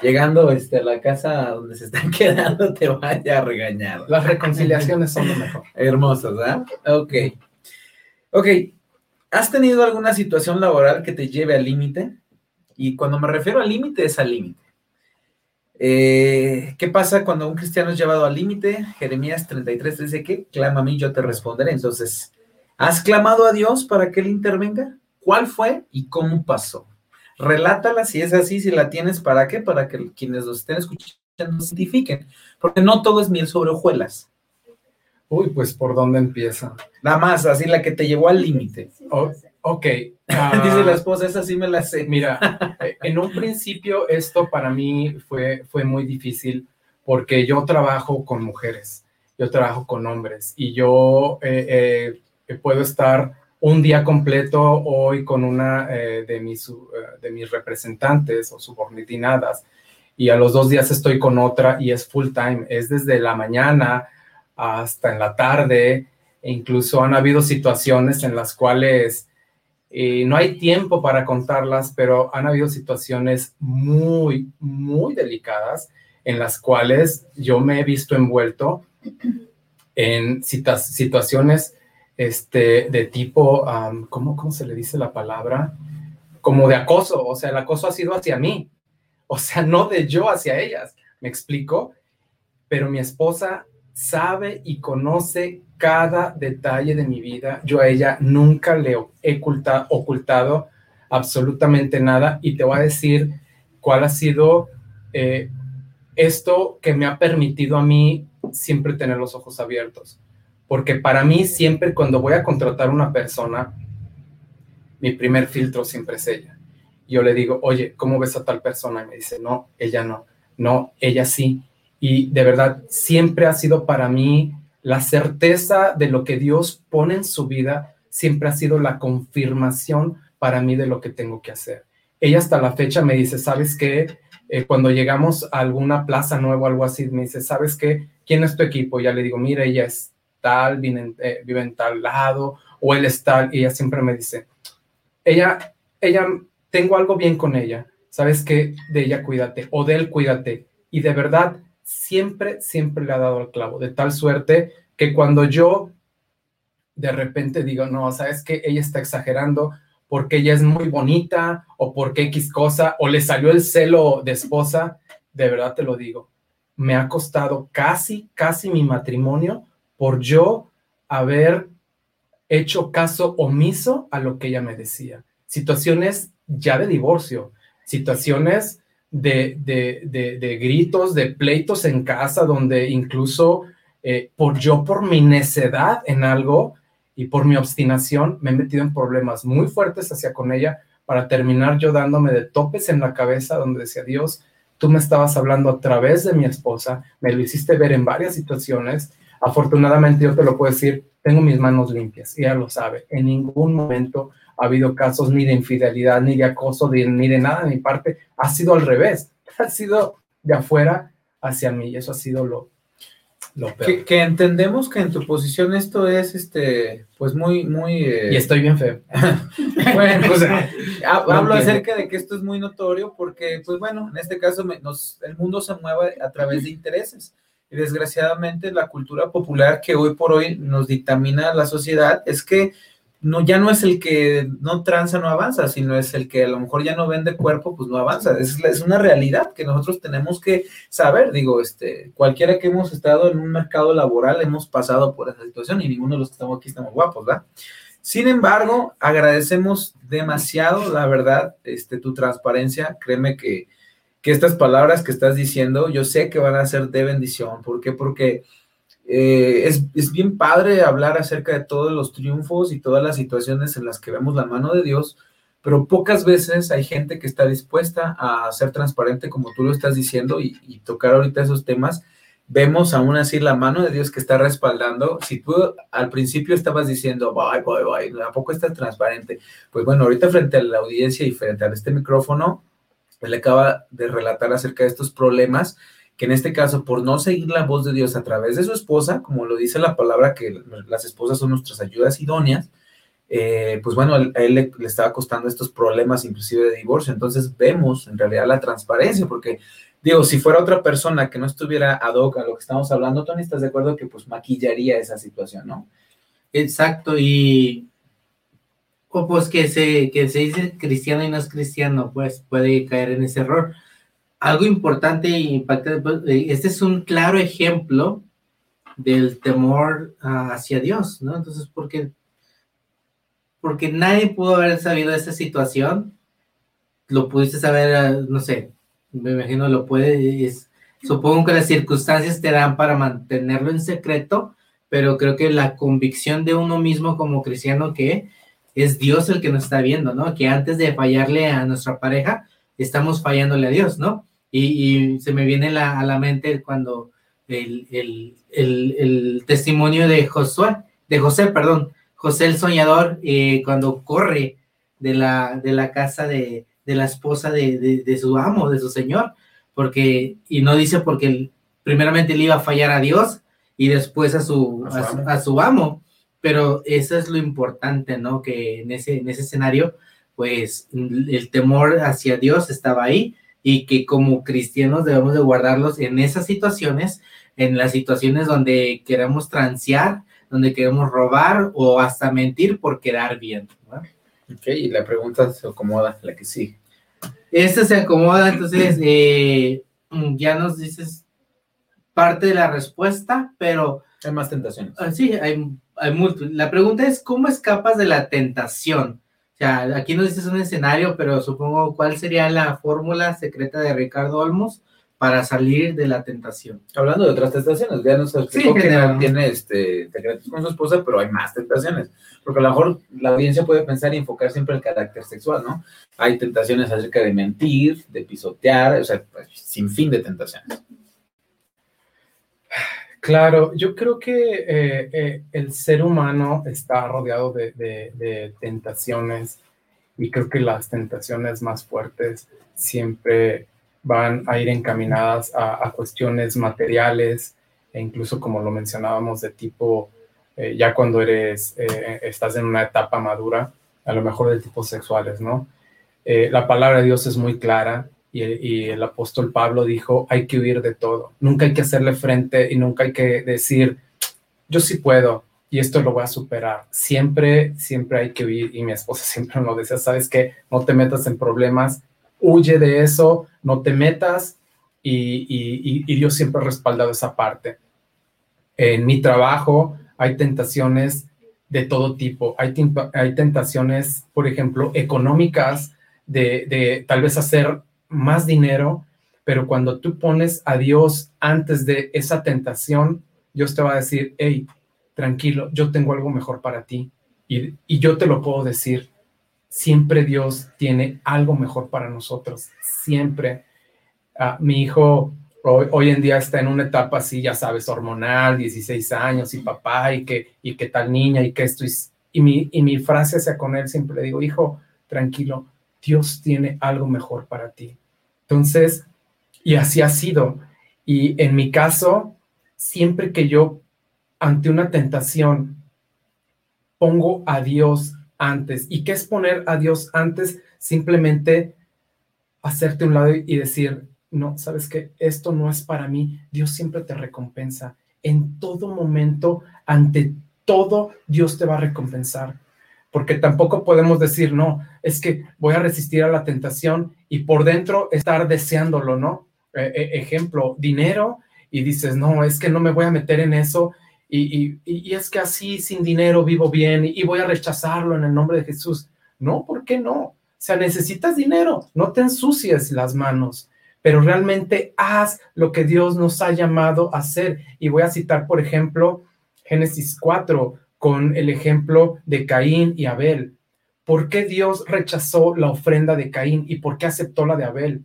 llegando este, a la casa donde se están quedando te vaya regañado. Las reconciliaciones son lo mejor. Hermosas, ¿ah? Ok. Ok, ¿has tenido alguna situación laboral que te lleve al límite? Y cuando me refiero al límite, es al límite. Eh, ¿Qué pasa cuando un cristiano es llevado al límite? Jeremías 33 dice que clama a mí, yo te responderé. Entonces, ¿has clamado a Dios para que Él intervenga? ¿Cuál fue y cómo pasó? Relátala si es así, si la tienes, ¿para qué? Para que quienes los estén escuchando se identifiquen. Porque no todo es miel sobre hojuelas. Uy, pues ¿por dónde empieza? Nada más, así la que te llevó al límite. ok. Dice la esposa, esa sí me la sé. Mira, eh, en un principio esto para mí fue, fue muy difícil porque yo trabajo con mujeres, yo trabajo con hombres y yo eh, eh, puedo estar un día completo hoy con una de, mis, de mis representantes o subordinadas y a los dos días estoy con otra y es full time, es desde la mañana hasta en la tarde. E incluso han habido situaciones en las cuales eh, no hay tiempo para contarlas, pero han habido situaciones muy, muy delicadas en las cuales yo me he visto envuelto en situaciones este, de tipo, ¿cómo, ¿cómo se le dice la palabra? Como de acoso, o sea, el acoso ha sido hacia mí, o sea, no de yo hacia ellas, me explico, pero mi esposa sabe y conoce cada detalle de mi vida. Yo a ella nunca le he ocultado absolutamente nada y te voy a decir cuál ha sido eh, esto que me ha permitido a mí siempre tener los ojos abiertos. Porque para mí siempre cuando voy a contratar una persona, mi primer filtro siempre es ella. Yo le digo, oye, ¿cómo ves a tal persona? Y me dice, no, ella no, no, ella sí. Y de verdad, siempre ha sido para mí la certeza de lo que Dios pone en su vida, siempre ha sido la confirmación para mí de lo que tengo que hacer. Ella hasta la fecha me dice, ¿sabes qué? Eh, cuando llegamos a alguna plaza nueva o algo así, me dice, ¿sabes qué? ¿Quién es tu equipo? ya le digo, mira, ella es tal, vive en, eh, tal lado, o él es y ella siempre me dice, ella, ella, tengo algo bien con ella, ¿sabes qué? De ella cuídate, o de él cuídate. Y de verdad, siempre, siempre le ha dado el clavo, de tal suerte que cuando yo de repente digo, no, sabes que ella está exagerando porque ella es muy bonita o porque X cosa o le salió el celo de esposa, de verdad te lo digo, me ha costado casi, casi mi matrimonio por yo haber hecho caso omiso a lo que ella me decía. Situaciones ya de divorcio, situaciones de, gritos, de pleitos en casa, donde incluso eh, por yo, por mi necedad en algo y por mi obstinación, me he metido en problemas muy fuertes hacia con ella para terminar yo dándome de topes en la cabeza donde decía, Dios, tú me estabas hablando a través de mi esposa, me lo hiciste ver en varias situaciones. Afortunadamente yo te lo puedo decir, tengo mis manos limpias, ella lo sabe. En ningún momento ha habido casos ni de infidelidad, ni de acoso, ni de nada de mi parte. Ha sido al revés. Ha sido de afuera hacia mí. Y eso ha sido lo, lo peor. Que, entendemos que en tu posición esto es, este, pues muy, muy... Eh, y estoy bien feo. bueno, pues hablo acerca de que esto es muy notorio porque, pues bueno, en este caso el mundo se mueve a través de intereses. Y desgraciadamente la cultura popular que hoy por hoy nos dictamina la sociedad es que no, ya no es el que no tranza, no avanza, sino es el que a lo mejor ya no vende cuerpo, pues no avanza. Es, es, una realidad que nosotros tenemos que saber. Digo, este, cualquiera que hemos estado en un mercado laboral hemos pasado por esa situación y ninguno de los que estamos aquí estamos guapos, ¿verdad? Sin embargo, agradecemos demasiado, la verdad, este, tu transparencia. Créeme que que estas palabras que estás diciendo, yo sé que van a ser de bendición. ¿Por qué? Porque eh, es, es, bien padre hablar acerca de todos los triunfos y todas las situaciones en las que vemos la mano de Dios, pero pocas veces hay gente que está dispuesta a ser transparente como tú lo estás diciendo y, tocar ahorita esos temas. Vemos aún así la mano de Dios que está respaldando. Si tú al principio estabas diciendo, bye, bye, bye, ¿a poco estás transparente? Pues bueno, ahorita frente a la audiencia y frente a este micrófono, él acaba de relatar acerca de estos problemas que en este caso, por no seguir la voz de Dios a través de su esposa, como lo dice la palabra, que las esposas son nuestras ayudas idóneas, eh, pues bueno, a él, le, estaba costando estos problemas inclusive de divorcio. Entonces vemos en realidad la transparencia, porque digo, si fuera otra persona que no estuviera ad hoc a lo que estamos hablando, Tony, ¿estás de acuerdo que pues maquillaría esa situación, no? Exacto, y o pues que se, que se dice cristiano y no es cristiano, pues puede caer en ese error algo importante y impactante, pues, eh, este es un claro ejemplo del temor ah, hacia Dios, ¿no? Entonces, ¿por qué? Porque nadie pudo haber sabido esta situación, lo pudiste saber, ah, no sé, me imagino lo puedes, supongo que las circunstancias te dan para mantenerlo en secreto, pero creo que la convicción de uno mismo como cristiano que es Dios el que nos está viendo, ¿no? Que antes de fallarle a nuestra pareja, estamos fallándole a Dios, ¿no? Y, se me viene a la mente cuando el, testimonio de Josué, de José, perdón, José el soñador, eh, cuando corre de la, de la casa de, la esposa de, su amo, de su señor, porque, y no dice porque primeramente le iba a fallar a Dios y después a su, a su, amo, pero eso es lo importante, ¿no? Que en ese, en ese escenario, pues el temor hacia Dios estaba ahí y que como cristianos debemos de guardarlos en esas situaciones, en las situaciones donde queremos transear, donde queremos robar o hasta mentir por quedar bien. Ok, y la pregunta se acomoda, la que sí. Esta se acomoda, entonces eh, ya nos dices parte de la respuesta, pero... Hay más tentaciones. Ah, sí, hay. La pregunta es, ¿cómo escapas de la tentación? sea, aquí nos dices un escenario, pero supongo cuál sería la fórmula secreta de Ricardo Olmos para salir de la tentación. Hablando de otras tentaciones, ya nos explicó que no tiene este, secretos con su esposa, pero hay más tentaciones. Porque a lo mejor la audiencia puede pensar y enfocar siempre el carácter sexual, ¿no? Hay tentaciones acerca de mentir, de pisotear, o sea, pues, sin fin de tentaciones. Claro, yo creo que eh, eh, el ser humano está rodeado de, tentaciones y creo que las tentaciones más fuertes siempre van a ir encaminadas a, cuestiones materiales e incluso como lo mencionábamos de tipo, eh, ya cuando eres, estás en una etapa madura, a lo mejor de tipo sexuales, ¿no? la palabra de Dios es muy clara y, el apóstol Pablo dijo, hay que huir de todo, nunca hay que hacerle frente y nunca hay que decir, yo sí puedo y esto lo voy a superar. Siempre, siempre hay que huir y mi esposa siempre nos decía, sabes que no te metas en problemas, huye de eso, no te metas y, y, y Dios siempre ha respaldado esa parte. En mi trabajo hay tentaciones de todo tipo. Hay, hay tentaciones, por ejemplo, económicas, de, de, tal vez hacer más dinero, pero cuando tú pones a Dios antes de esa tentación, Dios te va a decir, hey, tranquilo, yo tengo algo mejor para ti. Y, yo te lo puedo decir, siempre Dios tiene algo mejor para nosotros, siempre. Ah, mi hijo hoy, en día está en una etapa así, ya sabes, hormonal, 16 años y papá y que, y tal niña y que esto. Y, mi, y mi frase hacia con él siempre le digo, hijo, tranquilo, Dios tiene algo mejor para ti. Entonces, y así ha sido. Y en mi caso, siempre que yo ante una tentación pongo a Dios antes. ¿Y qué es poner a Dios antes? Simplemente hacerte un lado y decir, no, sabes que esto no es para mí. Dios siempre te recompensa. En todo momento, ante todo, Dios te va a recompensar porque tampoco podemos decir, no, es que voy a resistir a la tentación y por dentro estar deseándolo, ¿no? E, e, ejemplo, dinero y dices, no, es que no me voy a meter en eso y, y, es que así sin dinero vivo bien y, voy a rechazarlo en el nombre de Jesús. No, ¿por qué no? O sea, necesitas dinero, no te ensucies las manos, pero realmente haz lo que Dios nos ha llamado a hacer. Y voy a citar, por ejemplo, Génesis 4 con el ejemplo de Caín y Abel. ¿Por qué Dios rechazó la ofrenda de Caín y por qué aceptó la de Abel?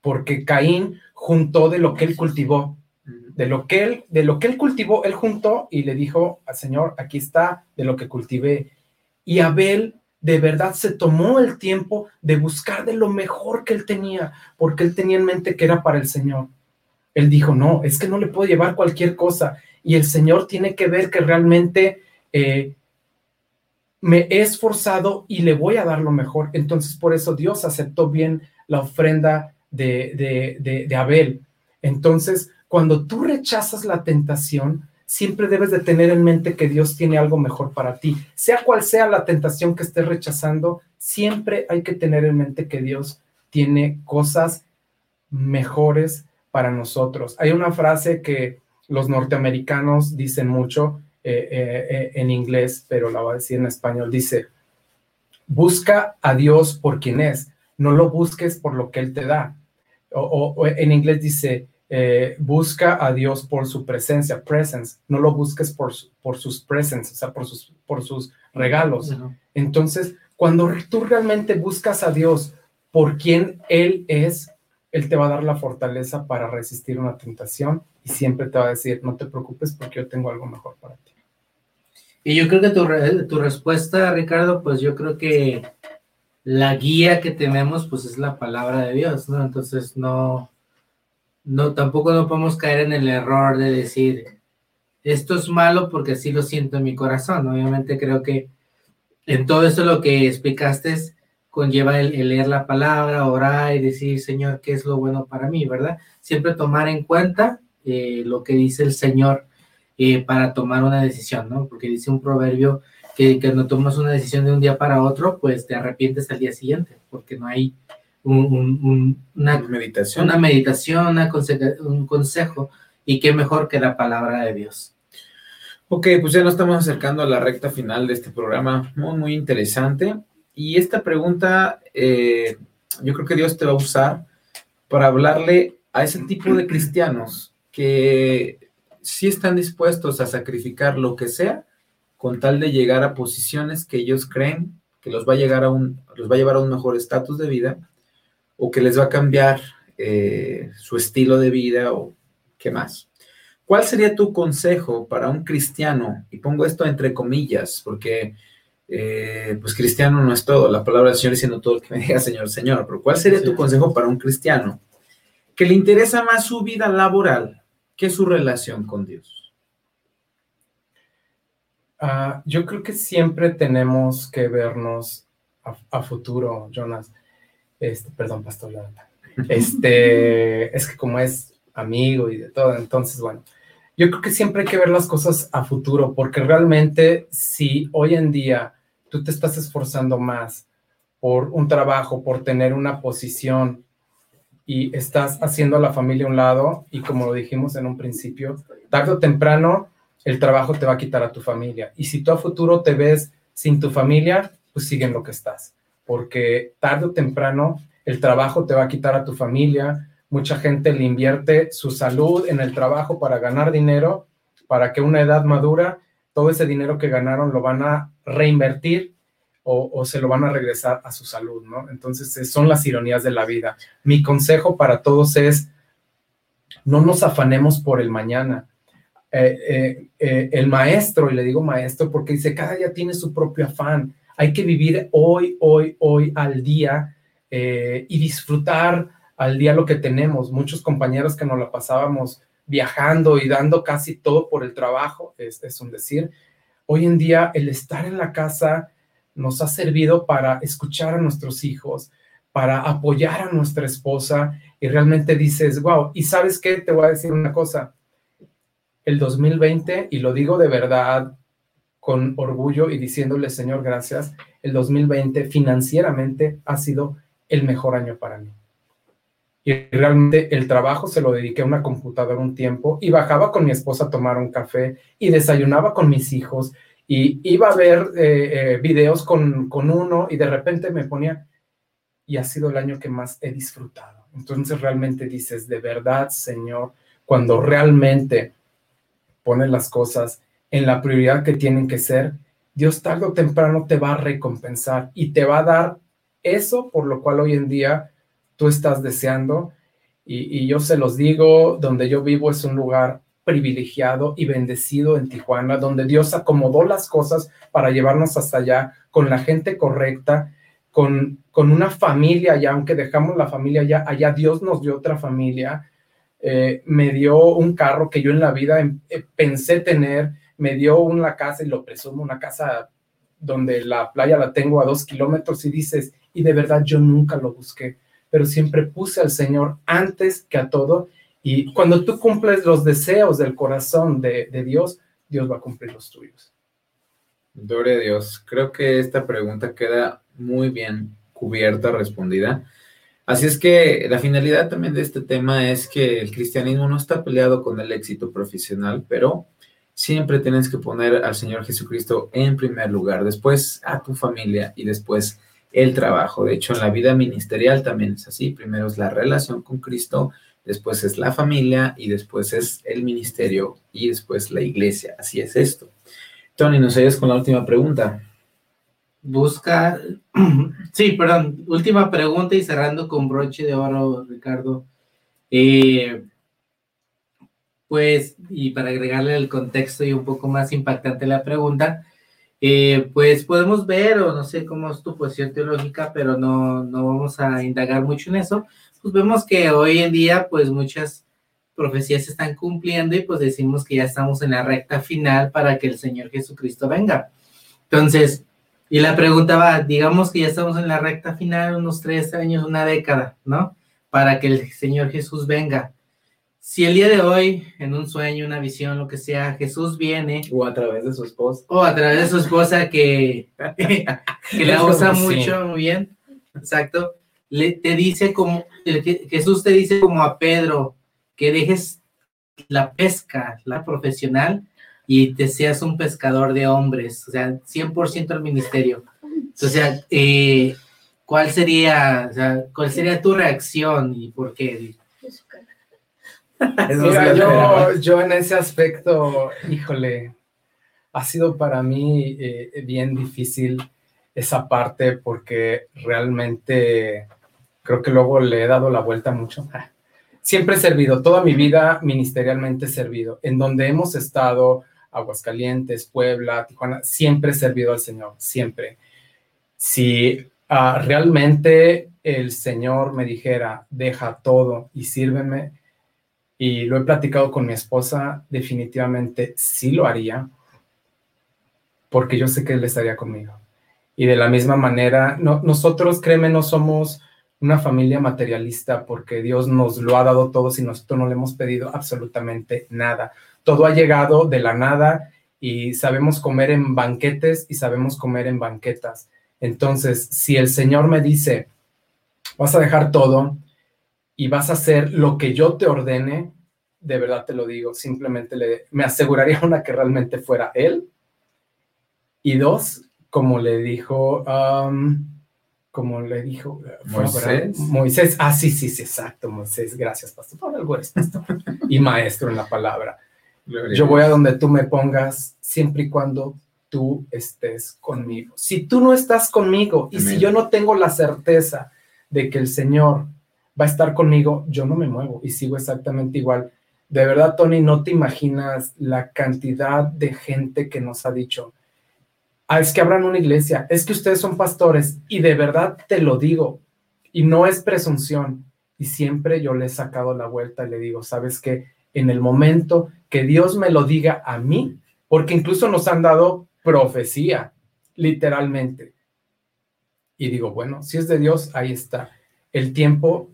Porque Caín juntó de lo que él cultivó, de lo que él, de lo que él cultivó, él juntó y le dijo al Señor, aquí está de lo que cultivé. Y Abel de verdad se tomó el tiempo de buscar de lo mejor que él tenía, porque él tenía en mente que era para el Señor. Él dijo, no, es que no le puedo llevar cualquier cosa. Y el Señor tiene que ver que realmente eh, me he esforzado y le voy a dar lo mejor. Entonces, por eso Dios aceptó bien la ofrenda de, de, de Abel. Entonces, cuando tú rechazas la tentación, siempre debes de tener en mente que Dios tiene algo mejor para ti. Sea cual sea la tentación que estés rechazando, siempre hay que tener en mente que Dios tiene cosas mejores para nosotros. Hay una frase que los norteamericanos dicen mucho eh, eh, eh, en inglés, pero la voy a decir en español. Dice, busca a Dios por quien es, no lo busques por lo que Él te da. o en inglés dice, eh, busca a Dios por su presencia, presence, no lo busques por, por sus presence, o sea, por sus, por sus regalos. Entonces, cuando tú realmente buscas a Dios por quien Él es, Él te va a dar la fortaleza para resistir una tentación y siempre te va a decir, no te preocupes porque yo tengo algo mejor para ti. Y yo creo que tu, respuesta, Ricardo, pues yo creo que la guía que tenemos, pues es la palabra de Dios. Entonces, no, no, tampoco no podemos caer en el error de decir, esto es malo porque así lo siento en mi corazón. Obviamente creo que en todo eso lo que explicaste conlleva el, leer la palabra, orar y decir, Señor, ¿qué es lo bueno para mí? ¿Verdad? Siempre tomar en cuenta eh, lo que dice el Señor eh, para tomar una decisión, ¿no? Porque dice un proverbio que, que no tomas una decisión de un día para otro, pues te arrepientes al día siguiente, porque no hay una meditación, una meditación un consejo, y qué mejor que la palabra de Dios. Ok, pues ya nos estamos acercando a la recta final de este programa, muy, muy interesante. Y esta pregunta, eh, yo creo que Dios te va a usar para hablarle a ese tipo de cristianos que sí están dispuestos a sacrificar lo que sea con tal de llegar a posiciones que ellos creen que los va a, llegar a un, los va a llevar a un mejor estatus de vida o que les va a cambiar eh, su estilo de vida o qué más. ¿Cuál sería tu consejo para un cristiano? Y pongo esto entre comillas, porque eh, pues cristiano no es todo, la palabra del Señor diciendo todo lo que me diga Señor, Señor, pero ¿cuál sería tu consejo para un cristiano que le interesa más su vida laboral que su relación con Dios? Ah, yo creo que siempre tenemos que vernos a futuro, Jonas. Este, perdón, Pastor Este, es que como es amigo y de todo, entonces, bueno, yo creo que siempre hay que ver las cosas a futuro, porque realmente si hoy en día tú te estás esforzando más por un trabajo, por tener una posición y estás haciendo a la familia un lado y como lo dijimos en un principio, tarde o temprano el trabajo te va a quitar a tu familia. Y si tú a futuro te ves sin tu familia, pues sigue en lo que estás porque tarde o temprano el trabajo te va a quitar a tu familia. Mucha gente le invierte su salud en el trabajo para ganar dinero, para que una edad madura, todo ese dinero que ganaron lo van a reinvertir o, se lo van a regresar a su salud, ¿no? Entonces, son las ironías de la vida. Mi consejo para todos es, no nos afanemos por el mañana. Eh, eh, eh, el maestro, y le digo maestro porque dice, cada día tiene su propio afán hay que vivir hoy, hoy, hoy al día y disfrutar al día lo que tenemos. Muchos compañeros que nos la pasábamos viajando y dando casi todo por el trabajo, es, un decir. Hoy en día el estar en la casa nos ha servido para escuchar a nuestros hijos, para apoyar a nuestra esposa y realmente dices, wow, y sabes qué, te voy a decir una cosa, el 2020, y lo digo de verdad, con orgullo y diciéndole, Señor, gracias, el 2020 financieramente ha sido el mejor año para mí. Y realmente el trabajo se lo dediqué a una computadora un tiempo y bajaba con mi esposa a tomar un café y desayunaba con mis hijos y iba a ver eh, eh, videos con, con uno y de repente me ponía, y ha sido el año que más he disfrutado. Entonces realmente dices, de verdad, Señor, cuando realmente pones las cosas en la prioridad que tienen que ser, Dios tarde o temprano te va a recompensar y te va a dar eso por lo cual hoy en día tú estás deseando. Y, yo se los digo, donde yo vivo es un lugar privilegiado y bendecido en Tijuana, donde Dios acomodó las cosas para llevarnos hasta allá con la gente correcta, con, una familia allá, aunque dejamos la familia allá, allá Dios nos dio otra familia, eh, me dio un carro que yo en la vida em, eh, pensé tener, me dio una casa y lo presumo, una casa donde la playa la tengo a dos kilómetros y dices, y de verdad yo nunca lo busqué, pero siempre puse al Señor antes que a todo. Y cuando tú cumples los deseos del corazón de, Dios, Dios va a cumplir los tuyos. Gloria a Dios. Creo que esta pregunta queda muy bien cubierta, respondida. Así es que la finalidad también de este tema es que el cristianismo no está peleado con el éxito profesional, pero siempre tienes que poner al Señor Jesucristo en primer lugar, después a tu familia y después el trabajo. De hecho, en la vida ministerial también es así. Primero es la relación con Cristo, después es la familia y después es el ministerio y después la iglesia. Así es esto. Tony, nos ayudas con la última pregunta. Busca, sí, perdón, última pregunta y cerrando con broche de oro, Ricardo. Eh, pues, y para agregarle el contexto y un poco más impactante la pregunta, eh, pues podemos ver, o no sé cómo es tu posición teológica, pero no, no vamos a indagar mucho en eso, pues vemos que hoy en día, pues muchas profecías se están cumpliendo y pues decimos que ya estamos en la recta final para que el Señor Jesucristo venga. Entonces, y la pregunta va, digamos que ya estamos en la recta final, unos tres años, una década, ¿no? Para que el Señor Jesús venga si el día de hoy, en un sueño, una visión, lo que sea, Jesús viene. O a través de su esposa. O a través de su esposa que, que la usa mucho, muy bien. Exacto. Le, te dice como, Jesús te dice como a Pedro, que dejes la pesca, la profesional, y te seas un pescador de hombres, o sea, 100% al ministerio. O sea, eh, ¿cuál sería, o sea, cuál sería tu reacción y por qué? yo, en ese aspecto, híjole, ha sido para mí eh, bien difícil esa parte porque realmente creo que luego le he dado la vuelta mucho. Siempre he servido, toda mi vida ministerialmente he servido. En donde hemos estado, Aguascalientes, Puebla, Tijuana, siempre he servido al Señor, siempre. Si ah, realmente el Señor me dijera, deja todo y sírveme, y lo he platicado con mi esposa, definitivamente sí lo haría, porque yo sé que él estaría conmigo. Y de la misma manera, no, nosotros, créeme, no somos una familia materialista porque Dios nos lo ha dado todo si nosotros no le hemos pedido absolutamente nada. Todo ha llegado de la nada y sabemos comer en banquetes y sabemos comer en banquetas. Entonces, si el Señor me dice, vas a dejar todo, y vas a hacer lo que yo te ordene, de verdad te lo digo, simplemente le, me aseguraría una que realmente fuera él. Y dos, como le dijo, como le dijo Moisés. Moisés, ah, sí, sí, sí, exacto, Moisés, gracias, pastor, por algo eres pastor y maestro en la palabra. Yo voy a donde tú me pongas siempre y cuando tú estés conmigo. Si tú no estás conmigo y si yo no tengo la certeza de que el Señor va a estar conmigo, yo no me muevo y sigo exactamente igual. De verdad, Tony, no te imaginas la cantidad de gente que nos ha dicho, ah, es que abran una iglesia, es que ustedes son pastores y de verdad te lo digo y no es presunción. Y siempre yo le he sacado la vuelta y le digo, sabes que en el momento que Dios me lo diga a mí, porque incluso nos han dado profecía, literalmente. Y digo, bueno, si es de Dios, ahí está. El tiempo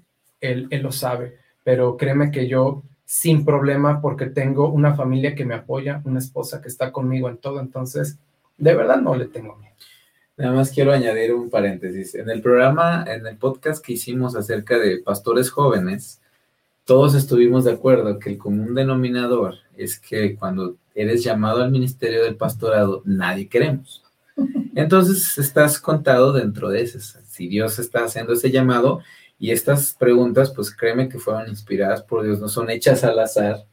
él, lo sabe, pero créeme que yo sin problema porque tengo una familia que me apoya, una esposa que está conmigo en todo, entonces de verdad no le tengo miedo. Nada más quiero añadir un paréntesis. En el programa, en el podcast que hicimos acerca de pastores jóvenes, todos estuvimos de acuerdo que el común denominador es que cuando eres llamado al ministerio del pastorado, nadie queremos. Entonces estás contado dentro de eso. Si Dios está haciendo ese llamado, Y estas preguntas, pues créeme que fueron inspiradas por Dios, no son hechas al azar.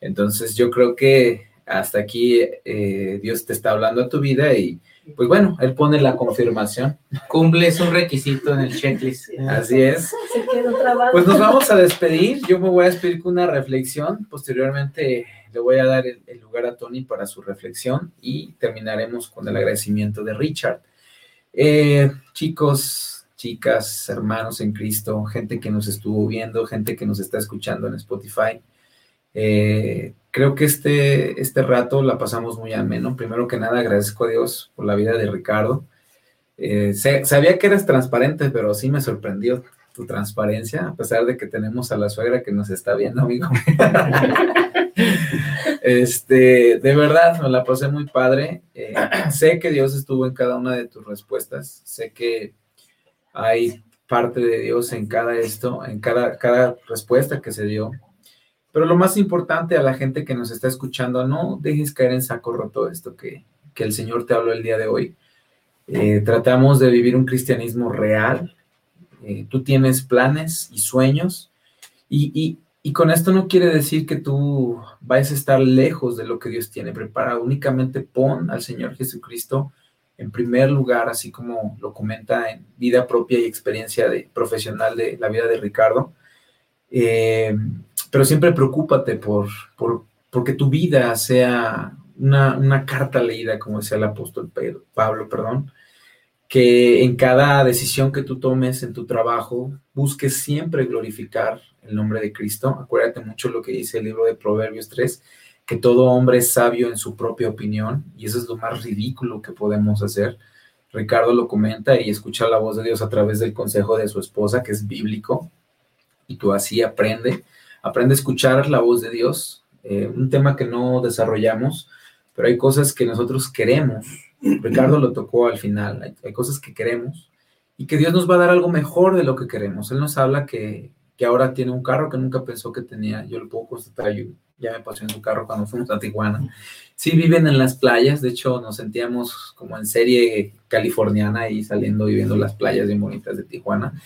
Entonces yo creo que hasta aquí eh, Dios te está hablando a tu vida y pues bueno, Él pone la confirmación. Cumples un requisito en el checklist. Así es. Pues nos vamos a despedir. Yo me voy a despedir con una reflexión. Posteriormente le voy a dar el, lugar a Tony para su reflexión y terminaremos con el agradecimiento de Richard. Eh, chicos, chicas, hermanos en Cristo, gente que nos estuvo viendo, gente que nos está escuchando en Spotify. Eh, creo que este, este rato la pasamos muy ameno. Primero que nada, agradezco a Dios por la vida de Ricardo. Eh, sabía que eres transparente, pero sí me sorprendió tu transparencia, a pesar de que tenemos a la suegra que nos está viendo, amigo. este, de verdad, me la pasé muy padre. Eh, sé que Dios estuvo en cada una de tus respuestas. Sé que hay parte de Dios en cada esto, en cada, cada respuesta que se dio. Pero lo más importante a la gente que nos está escuchando, no dejes caer en saco roto esto que, el Señor te habló el día de hoy. Eh, tratamos de vivir un cristianismo real. Eh, tú tienes planes y sueños y, y, con esto no quiere decir que tú vayas a estar lejos de lo que Dios tiene preparado. Únicamente pon al Señor Jesucristo en primer lugar, así como lo comenta en vida propia y experiencia profesional de la vida de Ricardo. Eh, pero siempre preocúpate por, por porque tu vida sea una, una, carta leída, como decía el apóstol Pedro, Pablo, perdón, que en cada decisión que tú tomes en tu trabajo busques siempre glorificar el nombre de Cristo. Acuérdate mucho lo que dice el libro de Proverbios 3, que todo hombre es sabio en su propia opinión, y eso es lo más ridículo que podemos hacer. Ricardo lo comenta y escucha la voz de Dios a través del consejo de su esposa, que es bíblico, y tú así aprende aprende a escuchar la voz de Dios, eh, un tema que no desarrollamos, pero hay cosas que nosotros queremos. Ricardo lo tocó al final, hay, cosas que queremos y que Dios nos va a dar algo mejor de lo que queremos. Él nos habla que, que ahora tiene un carro que nunca pensó que tenía, yo lo puedo constatar, yo ya me pasé en su carro cuando fuimos a Tijuana. Sí viven en las playas, de hecho nos sentíamos como en serie californiana y saliendo y viendo las playas bien bonitas de Tijuana.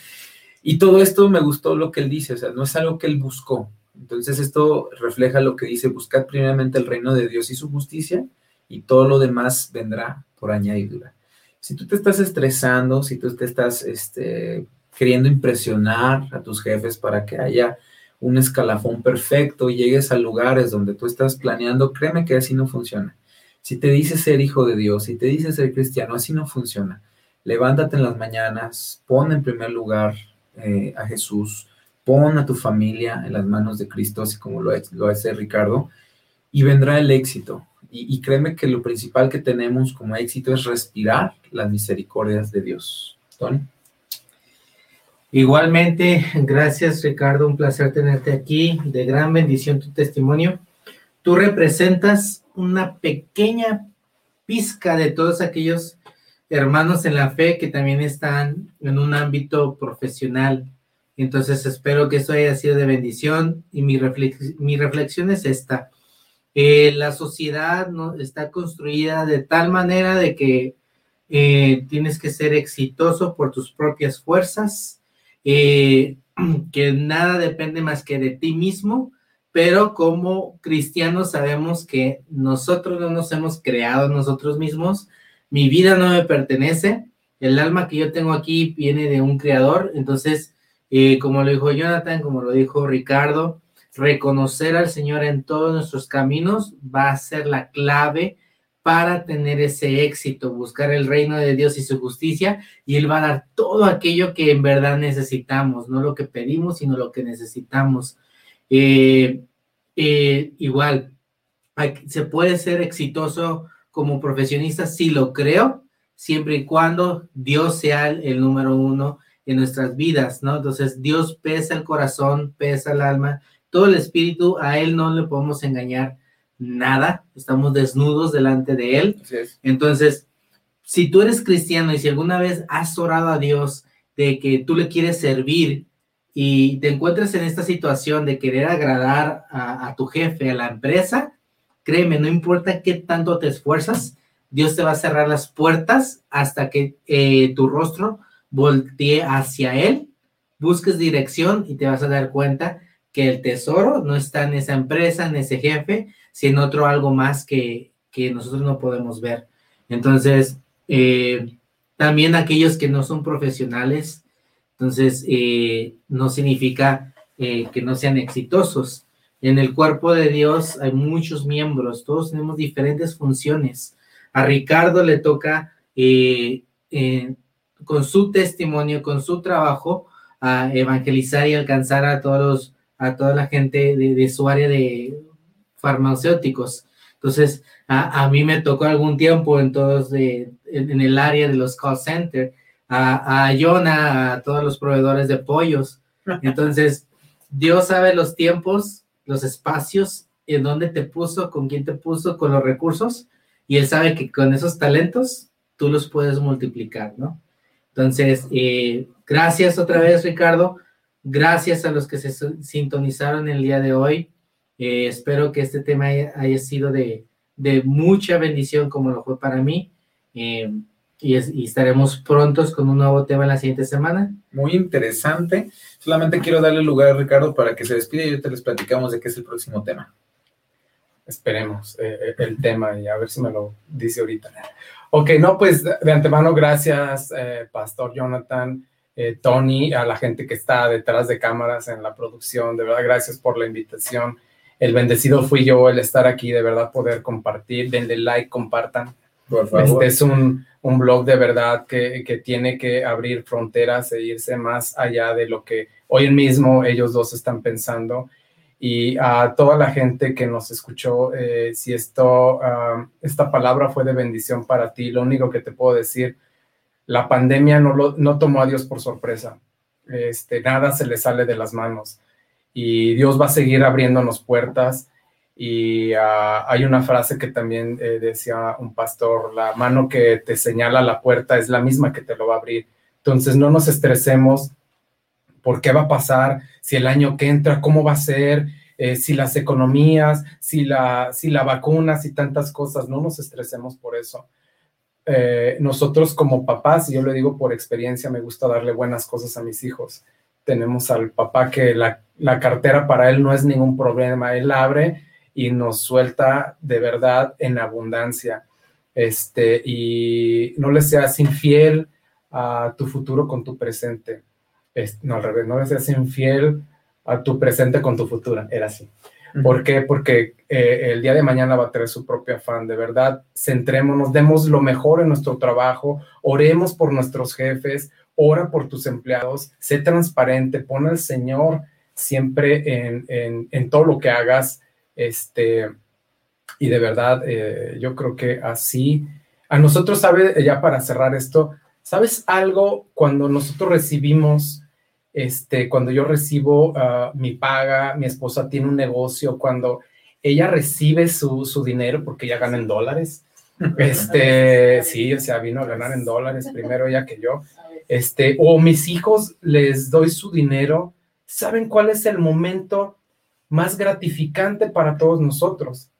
Y todo esto me gustó lo que él dice, o sea, no es algo que él buscó. Entonces esto refleja lo que dice, buscad primeramente el reino de Dios y su justicia y todo lo demás vendrá por añadidura. Si tú te estás estresando, si tú te estás este, queriendo impresionar a tus jefes para que haya un escalafón perfecto y llegues a lugares donde tú estás planeando, créeme que así no funciona. Si te dices ser hijo de Dios, si te dices ser cristiano, así no funciona. Levántate en las mañanas, pon en primer lugar eh, a Jesús, pon a tu familia en las manos de Cristo, así como lo, lo hace Ricardo, y vendrá el éxito. Y, créeme que lo principal que tenemos como éxito es respirar las misericordias de Dios. Tony. Igualmente, gracias Ricardo, un placer tenerte aquí, de gran bendición tu testimonio. Tú representas una pequeña pizca de todos aquellos hermanos en la fe que también están en un ámbito profesional. Entonces espero que esto haya sido de bendición y mi, mi reflexión es esta. Eh, la sociedad ¿no? está construida de tal manera de que eh, tienes que ser exitoso por tus propias fuerzas, eh, que nada depende más que de ti mismo, pero como cristianos sabemos que nosotros no nos hemos creado nosotros mismos, mi vida no me pertenece, el alma que yo tengo aquí viene de un creador, entonces, eh, como lo dijo Jonathan, como lo dijo Ricardo, reconocer al Señor en todos nuestros caminos va a ser la clave para tener ese éxito, buscar el reino de Dios y su justicia, y Él va a dar todo aquello que en verdad necesitamos, no lo que pedimos, sino lo que necesitamos. Eh, eh, igual, se puede ser exitoso como profesionista sí lo creo, siempre y cuando Dios sea el, número uno en nuestras vidas, ¿no? Entonces Dios pesa el corazón, pesa el alma, todo el espíritu, a Él no le podemos engañar nada, estamos desnudos delante de Él. Entonces, si tú eres cristiano y si alguna vez has orado a Dios de que tú le quieres servir y te encuentras en esta situación de querer agradar a, a tu jefe, a la empresa, Créeme, no importa qué tanto te esfuerzas, Dios te va a cerrar las puertas hasta que eh, tu rostro voltee hacia Él, busques dirección y te vas a dar cuenta que el tesoro no está en esa empresa, en ese jefe, sino en otro algo más que, que nosotros no podemos ver. Entonces, eh, también aquellos que no son profesionales, entonces eh, no significa eh, que no sean exitosos. En el cuerpo de Dios hay muchos miembros, todos tenemos diferentes funciones. A Ricardo le toca con su testimonio, con su trabajo, a evangelizar y alcanzar a todos a toda la gente de, su área de farmacéuticos. Entonces, a, mí me tocó algún tiempo en todos de, en, el área de los call centers, a, a Jonah, a todos los proveedores de pollos. Entonces, Dios sabe los tiempos, los espacios, en dónde te puso, con quién te puso, con los recursos, y Él sabe que con esos talentos tú los puedes multiplicar, ¿no? Entonces, eh, gracias otra vez, Ricardo. Gracias a los que se sintonizaron el día de hoy. Eh, espero que este tema haya, sido de, mucha bendición como lo fue para mí. Eh, y, y, estaremos prontos con un nuevo tema la siguiente semana. Muy interesante. Solamente quiero darle lugar a Ricardo para que se despida y ahorita les platicamos de qué es el próximo tema. Esperemos el tema y a ver si me lo dice ahorita. Ok, no, pues de antemano, gracias, eh, Pastor Jonathan, eh, Tony, a la gente que está detrás de cámaras en la producción. De verdad, gracias por la invitación. El bendecido fui yo el estar aquí, de verdad, poder compartir. Denle like, compartan. Por favor. Este es un, un blog de verdad que, que, tiene que abrir fronteras e irse más allá de lo que hoy mismo ellos dos están pensando y a toda la gente que nos escuchó, eh, si esto, esta palabra fue de bendición para ti, lo único que te puedo decir, la pandemia no, lo, no tomó a Dios por sorpresa, este, nada se le sale de las manos y Dios va a seguir abriéndonos puertas y ah, hay una frase que también eh, decía un pastor, la mano que te señala la puerta es la misma que te lo va a abrir. Entonces no nos estresemos, por qué va a pasar, si el año que entra, cómo va a ser, eh, si las economías, si la, si la vacuna, si tantas cosas, no nos estresemos por eso. Eh, nosotros como papás, yo lo digo por experiencia, me gusta darle buenas cosas a mis hijos. Tenemos al papá que la, la cartera para él no es ningún problema, él abre y nos suelta de verdad en abundancia. Este, y no le seas infiel a tu futuro con tu presente no al revés, no le seas infiel a tu presente con tu futura, era así. ¿Por qué? Porque eh, el día de mañana va a tener su propio afán. De verdad, centrémonos, demos lo mejor en nuestro trabajo, oremos por nuestros jefes, ora por tus empleados, sé transparente, pon al Señor siempre en, en, todo lo que hagas. Este, y de verdad, eh, yo creo que así, a nosotros, ¿sabe? Ya para cerrar esto, ¿sabes algo? Cuando nosotros recibimos este, cuando yo recibo ah, mi paga, mi esposa tiene un negocio, cuando ella recibe su, su dinero, porque ella gana en dólares, este, sí, o sea, vino a ganar en dólares primero ella que yo, este, o mis hijos les doy su dinero, ¿saben cuál es el momento más gratificante para todos nosotros?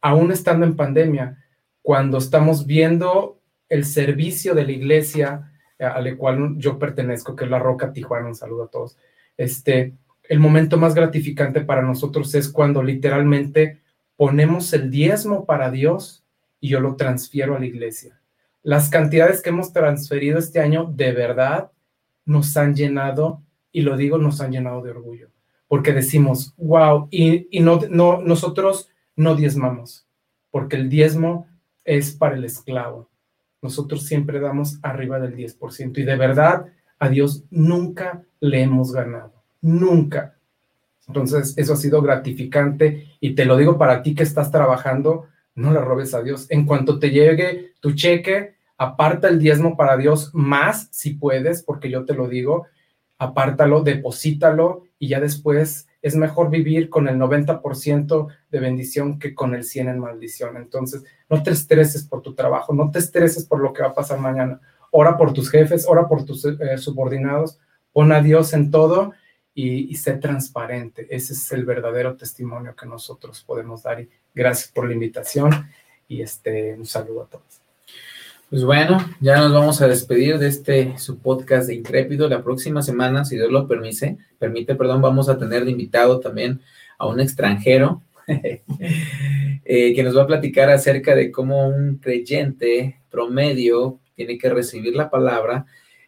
Aún estando en pandemia, cuando estamos viendo el servicio de la iglesia, al cual yo pertenezco, que es la Roca Tijuana, un saludo a todos. Este, el momento más gratificante para nosotros es cuando literalmente ponemos el diezmo para Dios y yo lo transfiero a la iglesia. Las cantidades que hemos transferido este año de verdad nos han llenado, y lo digo, nos han llenado de orgullo, porque decimos, wow, y, y no, no, nosotros no diezmamos, porque el diezmo es para el esclavo nosotros siempre damos arriba del 10%. Y de verdad, a Dios nunca le hemos ganado. Nunca. Entonces, eso ha sido gratificante y te lo digo para ti que estás trabajando, no le robes a Dios. En cuanto te llegue tu cheque, aparta el diezmo para Dios más si puedes, porque yo te lo digo, apártalo, deposítalo y ya después es mejor vivir con el 90% de bendición que con el 100 en maldición. Entonces, no te estreses por tu trabajo, no te estreses por lo que va a pasar mañana. Ora por tus jefes, ora por tus eh, subordinados, pon a Dios en todo y, y, sé transparente. Ese es el verdadero testimonio que nosotros podemos dar. Y gracias por la invitación y este, un saludo a todos. Pues bueno, ya nos vamos a despedir de este su podcast de Intrépido. La próxima semana, si Dios lo permite, permite, perdón, vamos a tener de invitado también a un extranjero eh, que nos va a platicar acerca de cómo un creyente promedio tiene que recibir la palabra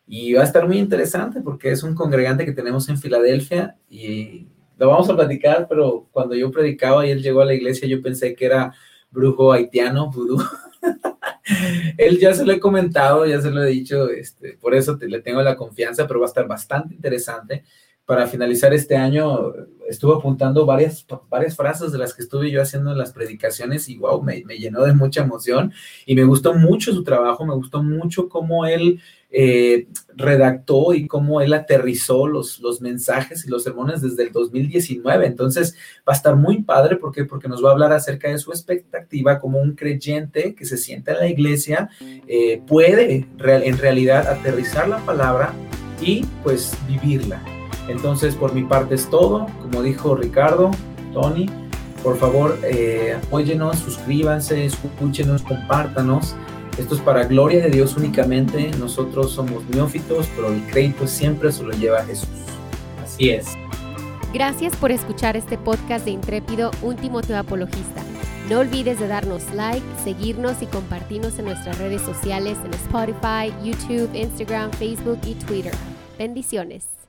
y va a estar muy interesante porque es un congregante que tenemos en Filadelfia y lo vamos a platicar, pero cuando yo predicaba y él llegó a la iglesia yo pensé que era brujo haitiano, vudú. Él ya se lo he comentado, ya se lo he dicho, este, por eso le tengo la confianza, pero va a estar bastante interesante. Para finalizar este año, estuve apuntando varias, varias frases de las que estuve yo haciendo en las predicaciones y wow, me llenó de mucha emoción y me gustó mucho su trabajo, me gustó mucho cómo él eh, redactó y cómo él aterrizó los, los mensajes y los sermones desde el 2019. Entonces va a estar muy padre porque, porque nos va a hablar acerca de su expectativa como un creyente que se sienta en la iglesia, eh, puede en realidad aterrizar la palabra y pues vivirla. Entonces por mi parte es todo. Como dijo Ricardo, Tony, por favor eh, apóyenos, suscríbanse, escúchenos, compártanos. Esto es para gloria de Dios únicamente. Nosotros somos neófitos, pero el crédito siempre se lo lleva Jesús. Así es. Gracias por escuchar este podcast de Intrépido, un Timoteo Apologista. No olvides de darnos like, seguirnos y compartirnos en nuestras redes sociales en Spotify, YouTube, Instagram, Facebook y Twitter. Bendiciones.